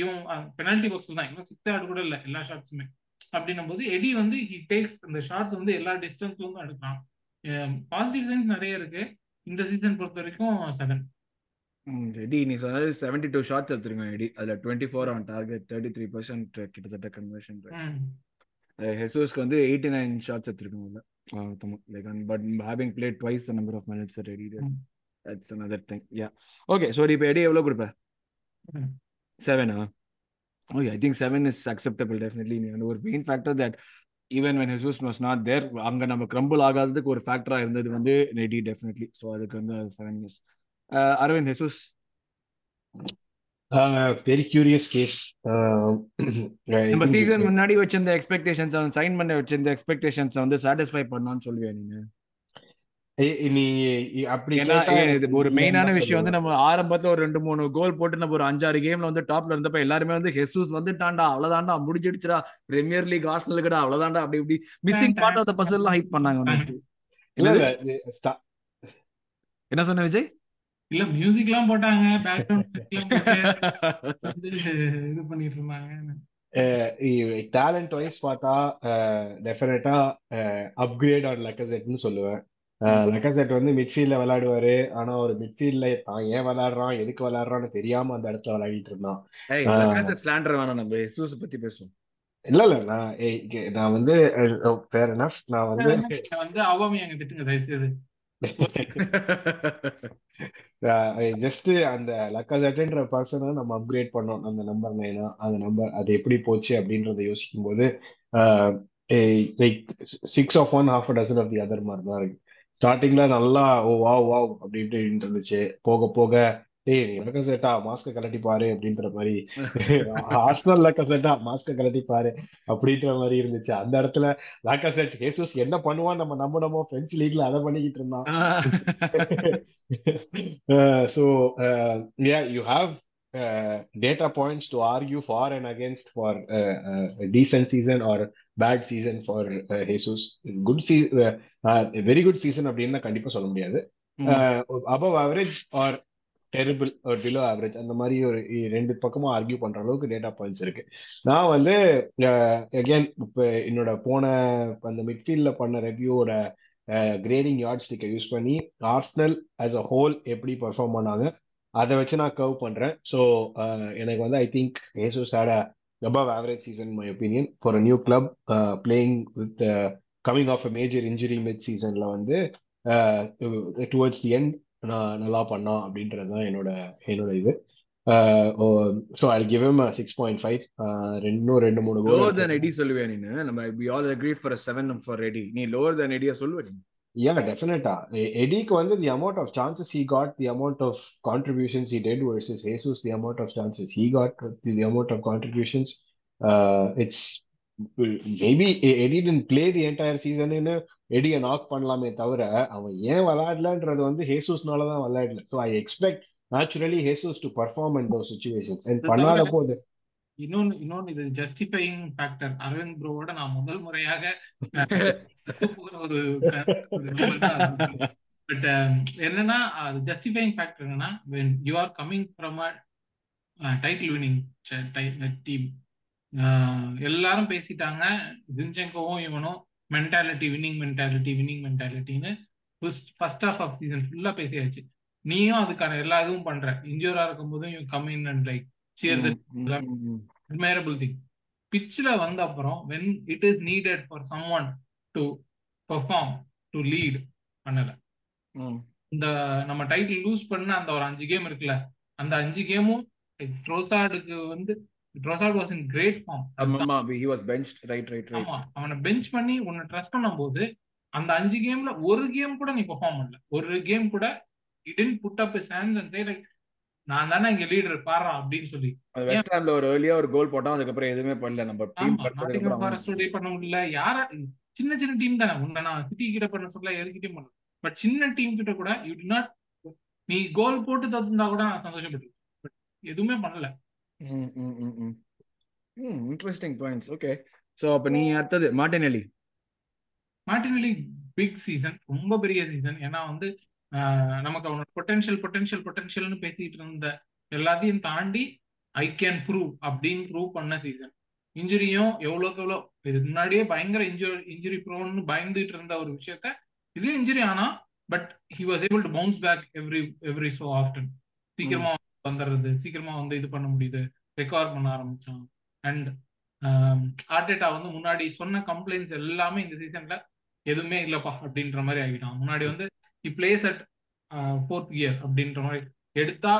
[SPEAKER 3] இவன் பெனால்டி பாக்ஸ்ல தான். இன்னும் சிக்ஸ் யார்ட் கூட இல்ல எல்லா ஷாட்ஸுமே அப்படின்னும் போது எடி வந்து ஹி டேக்ஸ் அந்த ஷார்ட்ஸ் வந்து எல்லா டிஸ்டன்ஸ்ல தான் எடுக்கிறான். பாசிட்டிவ் சைன்ஸ் நிறைய இருக்கு. இந்த சீசன் பொறுத்த வரைக்கும் செவன்
[SPEAKER 1] எடி நீ சொன்னது செவன்டி டூ ஷாட்ஸ் எடுத்துருங்க எடி அதுல twenty four on target thirty three percent கிட்டத்தட்ட கன்வர்ஷன் ஹெசூஸ்க்கு வந்து எயிட்டி நைன் ஷாட்ஸ் எடுத்துருக்காங்க like but having played twice the number of minutes ready that's another thing yeah okay so இப்போ Eddie எவ்வளோ கொடுப்ப? செவனா okay I think seven is acceptable definitely நீ வந்து ஒரு main factor that even when Jesus was not there அங்கே நம்ம crumble ஆகாததுக்கு ஒரு ஃபேக்டராக இருந்தது வந்து ரெடி டெஃபினெட்லி ஸோ அதுக்கு வந்து seven years Aravind Jesus.
[SPEAKER 2] Very curious case
[SPEAKER 1] நம்ம சீசன் முன்னாடி வச்சிருந்த எக்ஸ்பெக்டேஷன்ஸ் அவன் சைன் பண்ண வச்சிருந்த எக்ஸ்பெக்டேஷன்ஸ் வந்து சாட்டிஸ்ஃபை பண்ணான்னு சொல்லுவியா நீங்க? ஒரு மெயினான விஷயம் வந்து
[SPEAKER 2] சொல்லுவேன்
[SPEAKER 1] நம்ம ஆரம்பத்துல ஒரு ரெண்டு மூணு கோல் போட்டு நம்ம ஒரு அஞ்சாறு கேம்ல வந்து டாப்ல இருந்தப்ப எல்லாருமே வந்து ஹெசூஸ் வந்துட்டான்டா அவ்வளவுதான்டா முடிஞ்சிடுச்சுடா பிரீமியர் லீக் ஆர்சனலுக்குடா அவ்வளவுதான்டா அப்படி இப்படி மிஸ்ஸிங் பார்ட் ஆஃப் த பசல்லாம் ஹைப் பண்ணாங்க என்ன சொன்ன விஜய்?
[SPEAKER 3] இல்ல மியூசிக் எல்லாம் போட்டாங்க இது பண்ணிட்டு இருந்தாங்க
[SPEAKER 2] டேலண்ட் வைஸ் பார்த்தா டெஃபினட்டா அப்கிரேட் ஆன் லக்கசெட்னு சொல்லுவேன் லக்கசெட் வந்து மிட்ஃபீல்ட்ல விளையாடுவாரு ஆனா ஒரு மிட்ஃபீல்ட்ல தான் ஏன் விளையாடுறான் எதுக்கு விளையாடுறான்னு தெரியாம அந்த இடத்துல விளையாடிட்டு இருந்தான்
[SPEAKER 1] வேணாம் நம்ம ஹெசூஸ் பத்தி பேசுவோம்
[SPEAKER 2] இல்ல இல்ல நான் நான் வந்து ஃபேர் நான் வந்து
[SPEAKER 3] வந்து அவாமி திட்டுங்க தயவு செய்து
[SPEAKER 2] ஜஸ்ட் uh, அந்த லக்கசெட்ன்ற பர்சனை நம்ம அப்கிரேட் பண்ணோம் அந்த நம்பர் நைனா அந்த நம்பர் அது எப்படி போச்சு அப்படின்றத யோசிக்கும் போது like six of one half dozen of the other மாதிரி தான் இருக்கு. ஸ்டார்டிங்ல நல்லா ஓ வாவ் வாவ் அப்படி இருந்துச்சு. போக போக டேய் நீ லக்கசெட்டா மாஸ்க கலட்டி பாரு அப்படின்ற மாதிரி. ஆர்சனல் லக்கசெட்டா மாஸ்க கலட்டி பாரு அப்படின்ற மாதிரி இருந்துச்சு. அந்த இடத்துல லாக்கசெட் ஹேசூஸ் என்ன பண்ணுவான் நம்ம நம்பணுமோ? பிரெஞ்சு லீக்ல அதை பண்ணிக்கிட்டு இருந்தான். Argue for and against for uh, uh, a decent season or bad season for uh, Jesus. Good season, uh, uh, a very good season அப்படின்னு கண்டிப்பா சொல்ல முடியாது. above average or டெரிபிள் ஒரு பிலோ ஆவரேஜ் அந்த மாதிரி ஒரு இ- ரெண்டு பக்கமும் ஆர்கியூ பண்ற அளவுக்கு டேட்டா பாயிண்ட்ஸ் இருக்கு. நான் வந்து அகைன் இப்போ என்னோட போன அந்த மிட்ஃபீல்ட்ல பண்ண ரெவ்யூவோட கிரேடிங் யார்ட் ஸ்டிக்கை யூஸ் பண்ணி ஆர்ஸ்னல் ஆஸ் அ ஹோல் எப்படி பர்ஃபார்ம் பண்ணாங்க அதை வச்சு நான் கர்வ் பண்றேன். ஸோ எனக்கு வந்து I think Jesus had above average season my opinion for a new club playing with coming off a major injury mid சீசன்ல வந்து டுவர்ட்ஸ் தி எண்ட் நான் நல்லா பண்ணான் அப்படின்றது தான் என்னோட என்னோட இது so I give him six point five ரெண்டும் ரெண்டு மூணு
[SPEAKER 1] லோவர் தென் எடி சொல்லுவியா நீனு நம்ம we all agreed for a 7 for Eddie நீ லோவர் தென் எடியா சொல்லுவ நீ
[SPEAKER 2] Yeah, definitely. Eddieக்கு வந்து the amount of chances he got, the amount of contributions he did versus Jesus, the amount of chances he got, the, the amount of contributions, uh, it's maybe Eddie didn't play the entire season in எடியை knock பண்ணலாமே தவிர அவன் ஏன் விளையாடலன்றது வந்து ஹேசூஸ்னால தான் விளையாடல. So I expect naturally Jesus to perform in those situation
[SPEAKER 3] and
[SPEAKER 2] பண்ணாத போது
[SPEAKER 3] இன்னொன்னு இன்னொன்னு இது ஜஸ்டிஃபையிங் ஃபேக்டர் அரவிந்த் ப்ரோவோட நான் முதல் முறையாக ஒரு பட் என்னன்னா அது ஜஸ்டிஃபையிங் ஃபேக்டர் என்னன்னா when you are coming from a title winning team எல்லாரும் பேசிட்டாங்க. ஜின்செங்கோவும் இவனும் மென்டாலிட்டி வின்னிங் மென்டாலிட்டி வின்னிங் மென்டாலிட்டின்னு ஃபர்ஸ்ட் ஹாஃப் ஆஃப் சீசன் ஃபுல்லா பேசியாச்சு. நீயும் அதுக்கான எல்லா இதுவும் பண்ற. இன்ஜூரா இருக்கும் போதும் you come in and like cheer the admirable thing. பிச்சில் வந்த அப்புறம் when it is needed for someone to perform to lead பண்ணல. இந்த நம்ம டைட்டில் லூஸ் பண்ண அந்த ஒரு அஞ்சு கேம் இருக்குல்ல அந்த அஞ்சு கேமும் ட்ரோசார்டுக்கு வந்து Trossard was in great form
[SPEAKER 1] ஆமா he was benched. Right right right.
[SPEAKER 3] ஆமா அவனை பெஞ்ச் பண்ணி உன்னை ட்ரஸ்ட் பண்ணும்போது அந்த அஞ்சு கேம்ல ஒரு கேம் கூட நீ பெர்ஃபார்ம் பண்ணல. ஒரு கேம் கூட இடன் put up hands and say like நான் தானே இங்க லீடர் பாடுறா அப்படின்னு சொல்லி.
[SPEAKER 1] வெஸ்ட் ஹாம்ல ஒரு ஏர்லியா ஒரு கோல் போட்டோம் அதுக்கப்புறம் எதுவுமே பண்ணல. நம்ம டீம்
[SPEAKER 3] பண்ண முடியல. யார சின்ன சின்ன டீம் தானே. உன்னை நான் சிட்டி கிட்ட பண்ண சொல்ல எதுக்கிட்டையும் பண்ணல. பட் சின்ன டீம் கிட்ட கூட யூ டி நாட் நீ கோல் போட்டு தந்தா கூட நான் சந்தோஷப்பட்டு பட் எதுவுமே பண்ணல.
[SPEAKER 1] இன்ட்ரெஸ்டிங் பாயிண்ட்ஸ் ஓகே சோ அப்ப நீ அடுத்தது மார்டினெல்லி
[SPEAKER 3] மார்டினெல்லி பிக் சீசன் ரொம்ப பெரிய சீசன் ஏன்னா வந்து நமக்கு அவனோட பொட்டன்ஷியல் பொட்டன்ஷியல் பொட்டன்ஷியல்னு பேசிட்டு இருந்த எல்லாத்தையும் தாண்டி ஐ கேன் ப்ரூவ் அப்படின்னு ப்ரூவ் பண்ண சீசன் இன்ஜுரியும் எவ்வளோக்கு எவ்வளோ இதுக்கு முன்னாடியே பயங்கர இன்ஜுரி இன்ஜுரி ப்ரோன்னு பயந்துட்டு இருந்த ஒரு விஷயத்த இது இன்ஜுரி ஆனா but he was able to bounce back every every so often சீக்கிரமா வந்துடுறது சீக்கிரமா வந்து இது பண்ண முடியுது ரெக்கவர் பண்ண ஆரம்பிச்சான் அண்ட் ஆர்டேட்டா வந்து முன்னாடி சொன்ன கம்ப்ளைண்ட்ஸ் எல்லாமே இந்த சீசன்ல எதுவுமே இல்லப்பா அப்படின்ற மாதிரி ஆகிட்டான் முன்னாடி வந்து he plays at fourth year அப்படின்ற மாதிரி எடுத்தா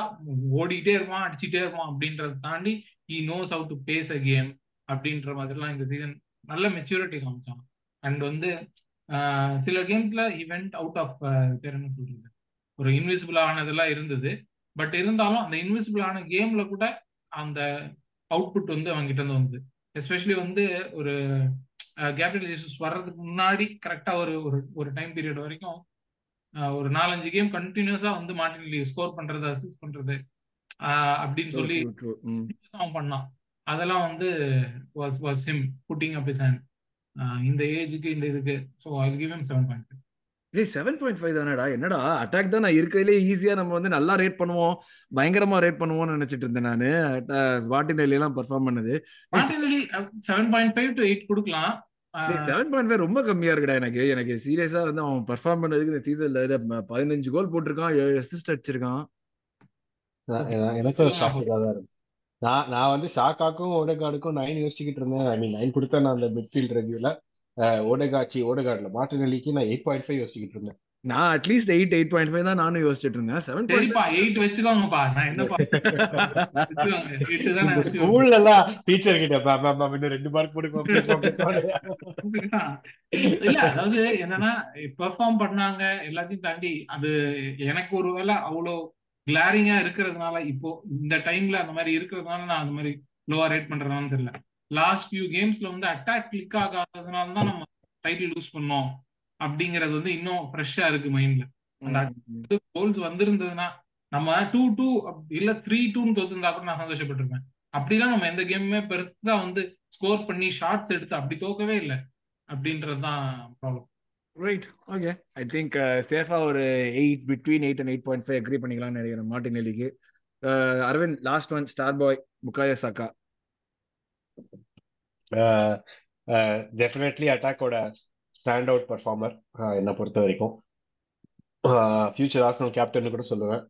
[SPEAKER 3] ஓடிட்டே இருப்பான் அடிச்சுட்டே இருப்பான் அப்படின்றத தாண்டி he knows how to pace a game அப்படின்ற மாதிரிலாம் இந்த சீசன் நல்ல மெச்சூரிட்டி காமிச்சான். அண்ட் வந்து சில கேம்ஸ்ல இவெண்ட் அவுட் ஆஃப் பேர் என்ன சொல்றது? ஒரு இன்விசிபிள் ஆனதெல்லாம் இருந்தது. பட் இருந்தாலும் அந்த இன்விசிபிள் ஆன கேம்ல கூட அந்த அவுட்புட் வந்து அவங்க கிட்ட இருந்து வந்து எஸ்பெஷலி வந்து ஒரு கேபிட்டல் ஜீசஸ் வர்றதுக்கு முன்னாடி கரெக்டா ஒரு ஒரு டைம் பீரியட் வரைக்கும் ஒரு நாலஞ்சு கேம் கண்டினியூஸா வந்து மார்டின் ஸ்கோர் பண்றது அசிஸ்ட் பண்றது அப்படின்னு சொல்லி அவன் பண்ணான். அதெல்லாம் வந்து was was him putting up his hand இந்த ஏஜுக்கு இந்த இதுக்கு. So I give him seven point
[SPEAKER 1] ஏய் செவன் பாயிண்ட் ஃபைவ் தானடா. என்னடா அட்டாக் தான் நான் இருக்கிறதுலே ஈஸியா நம்ம வந்து நல்லா ரேட் பண்ணுவோம். பயங்கரமா ரேட் பண்ணுவோம்னு நினைச்சிட்டு இருந்தேன் நானு. வாட்டினலி எல்லாம் பெர்ஃபார்ம் பண்ணது.
[SPEAKER 3] Martinelli seven point five to eight கொடுக்கலாம்.
[SPEAKER 1] செவன் பாயிண்ட் ஃபைவ் ரொம்ப கம்மியா இருக்குடா எனக்கு. எனக்கு சீரியஸா வந்து அவன் பெர்ஃபார்ம் பண்ணதுக்கு இந்த சீசன்ல பதினஞ்சு கோல் போட்டிருக்கான் ஏழு அசிஸ்ட் அடிச்சிருக்கான்.
[SPEAKER 2] எனக்கு ஷாக்கிங்கா தான் இருக்கு நான் நான் வந்து ஷாக்காக்கும் ஓடகார்டுக்கும் நைன் யோசிச்சுக்கிட்டு இருந்தேன். ஐ மீன் நைன் கொடுத்தேன் நான் அந்த மிட்ஃபீல்ட் ரிவ்யூல ஓடகாச்சி ஓடகார்ட்ல மார்டினலிக்கு நான் எயிட் பாயிண்ட் ஃபைவ் யோசிச்சுக்கிட்டு இருந்தேன்.
[SPEAKER 1] நான் at least eight eight point five தான் நானும் யோசிச்சுட்டு இருந்தேன். செவன்
[SPEAKER 3] சரிப்பா எயிட் வச்சுக்கோங்கப்பா. நான் என்னப்பா
[SPEAKER 2] ஸ்கூல்ல எல்லாம் டீச்சர் கிட்ட மேம் இன்னும் ரெண்டு மார்க் போடுங்க
[SPEAKER 3] இல்ல அதாவது என்னன்னா பெர்ஃபார்ம் பண்ணாங்க எல்லாத்தையும் தாண்டி அது எனக்கு ஒருவேளை அவ்வளோ கிளாரிங்கா இருக்கிறதுனால இப்போ இந்த டைம்ல அந்த மாதிரி இருக்கிறதுனால நான் அந்த மாதிரி லோவா ரேட் பண்றதுனால தெரியல. லாஸ்ட் ஃபியூ கேம்ஸ்ல வந்து அட்டாக் கிளிக் ஆகாததுனால தான் நம்ம டைட்டில் லூஸ் பண்ணோம். அப்படிங்கறது வந்து இன்னும் ஃப்ரெஷ்ஷா இருக்கு மைண்ட்ல அந்த கோல்ஸ் வந்திருந்ததுன்னா நம்ம டூ டூ இல்ல த்ரீ டூன்னு தோத்துருந்தா கூட நான் சந்தோஷப்பட்டிருப்பேன். அப்படிலாம் நம்ம எந்த கேமுமே பெருசா வந்து ஸ்கோர் பண்ணி ஷார்ட்ஸ் எடுத்து அப்படி தோக்கவே இல்லை. அப்படின்றது தான் problem
[SPEAKER 1] right okay I think சேஃபா ஒரு eight between eight and eight point five agree பண்ணிக்கலாம்னு நினைக்கிறேன் மார்டின் எலிக்கு Aravind last one star boy Bukayo Saka
[SPEAKER 2] definitely அட்டாக்கோட stand out performer என்னை பொறுத்த வரைக்கும். ஃபியூச்சர் ஆர்சனல் கேப்டன் கூட சொல்லுவேன்.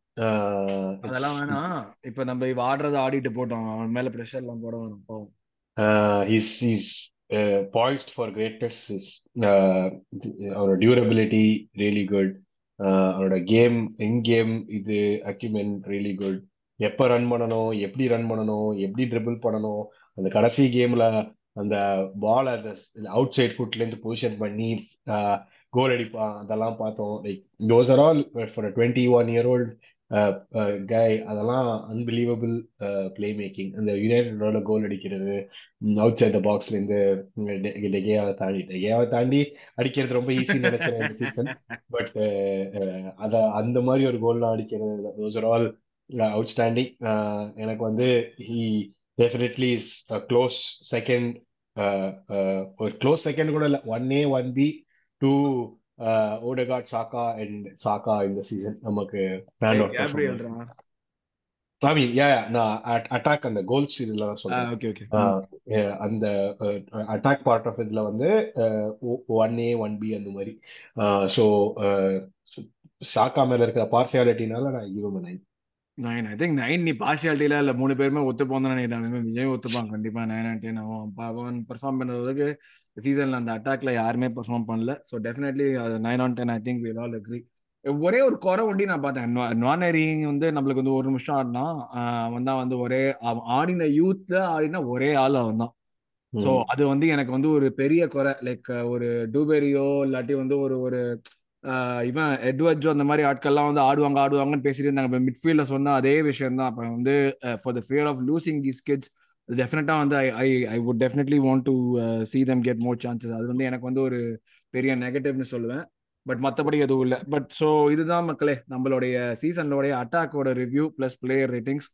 [SPEAKER 1] அதெல்லாம் வேணாம். இப்ப நம்ம இவ ஆடுறத ஆடிட்டு போட்டோம். அவன் மேல ப்ரெஷர் எல்லாம் போட வேணும் போவோம்.
[SPEAKER 2] His is poised for greatest is அவரோட டியூரபிலிட்டி ரியலி குட் அவரோட கேம் எங் கேம் இது அக்யூமெண்ட் ரியலி குட் எப்போ ரன் பண்ணணும் எப்படி ரன் பண்ணணும் எப்படி ட்ரிபிள் பண்ணணும் அந்த கடைசி கேம்ல அந்த பால் அந்த அவுட் சைட் ஃபுட்லேருந்து பொசிஷன் பண்ணி கோல் அடிப்பான் அதெல்லாம் பார்த்தோம். Like those are all for twenty one year old guy அதெல்லாம் அன்பிலீவபிள் பிளே மேக்கிங் அந்த யுனைடோட கோல் அடிக்கிறது அவுட் சைட் த பாக்ஸ்ல இருந்து டெகேயாவை தாண்டி டெகேயாவை தாண்டி அடிக்கிறது ரொம்ப ஈஸி நினைக்கிறேன் இந்த சீசன் பட் அத அந்த மாதிரி ஒரு கோல்லாம் அடிக்கிறது தோஸ் ஆர் ஆல் அவுட்ஸ்டாண்டிங் எனக்கு வந்து he definitely is close second ஒரு க்ளோஸ் செகண்ட் கூட இல்லை. One A one B two Odegaard Saka and Saka இந்த சீசன் நமக்கு ஐ மீன் யா நான் அட்டாக் அந்த கோல்ஸ் இதுல தான் சொல்றேன். அந்த அட்டாக் பார்ட் ஆஃப் இதுல வந்து ஒன் ஏ ஒன் பி அந்த மாதிரி. ஸோ சாக்கா மேல இருக்கிற பார்சியாலிட்டினால நான் give nine
[SPEAKER 1] nine I think nine நீ பார்ஷியாலிட்டியில இல்லை மூணு பேருமே ஒத்துப்போம் தான் நினைக்கிறேன் விஜய் ஒத்துப்பான் கண்டிப்பா. நைன் அண்ட் டென் அவன் அவன் பெர்ஃபார்ம் பண்ணுறதுக்கு சீசன்ல அந்த அட்டாக்ல யாருமே பெர்ஃபார்ம் பண்ணல. So definitely nine on ten I think will all agree ஒரே ஒரு குறை ஒண்டி நான் பார்த்தேன். நானரிங் வந்து நம்மளுக்கு வந்து ஒரு நிமிஷம் ஆடினா அவன் தான் வந்து ஒரே ஆடின யூத்ல ஆடினா ஒரே ஆள் அவன் தான். ஸோ அது வந்து எனக்கு வந்து ஒரு பெரிய குறை. லைக் ஒரு டூபெரியோ இல்லாட்டி வந்து ஒரு ஒரு இவன் எட்வர்ஜோ அந்த மாதிரி ஆட்கள்லாம் வந்து ஆடுவாங்க ஆடுவாங்கன்னு பேசிட்டு இருந்தாங்க. இப்போ மிட்ஃபீல்டில் சொன்ன அதே விஷயம் தான் அப்போ வந்து for the fear of losing these kids டெஃபினட்டாக வந்து I I I would definitely want to see them get more chances அது வந்து எனக்கு வந்து ஒரு பெரிய நெகட்டிவ்னு சொல்லுவேன். பட் மற்றபடி எதுவும் இல்லை. பட் ஸோ இதுதான் மக்களே நம்மளுடைய சீசனோடைய அட்டாக்கோட review plus player ratings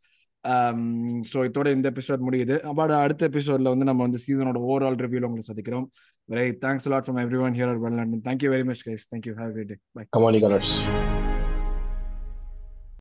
[SPEAKER 1] so இதோட இந்த எபிசோட் முடியுது. பட் அடுத்த எபிசோட்ல வந்து நம்ம வந்து சீசனோட ஓவரால் ரிவ்யூவில் உங்களை சந்திக்கிறோம். Right. Thanks a lot from everyone here at One London. Thank you very much, guys. Thank you. Have
[SPEAKER 2] a great day. Bye. Come on, Eagles.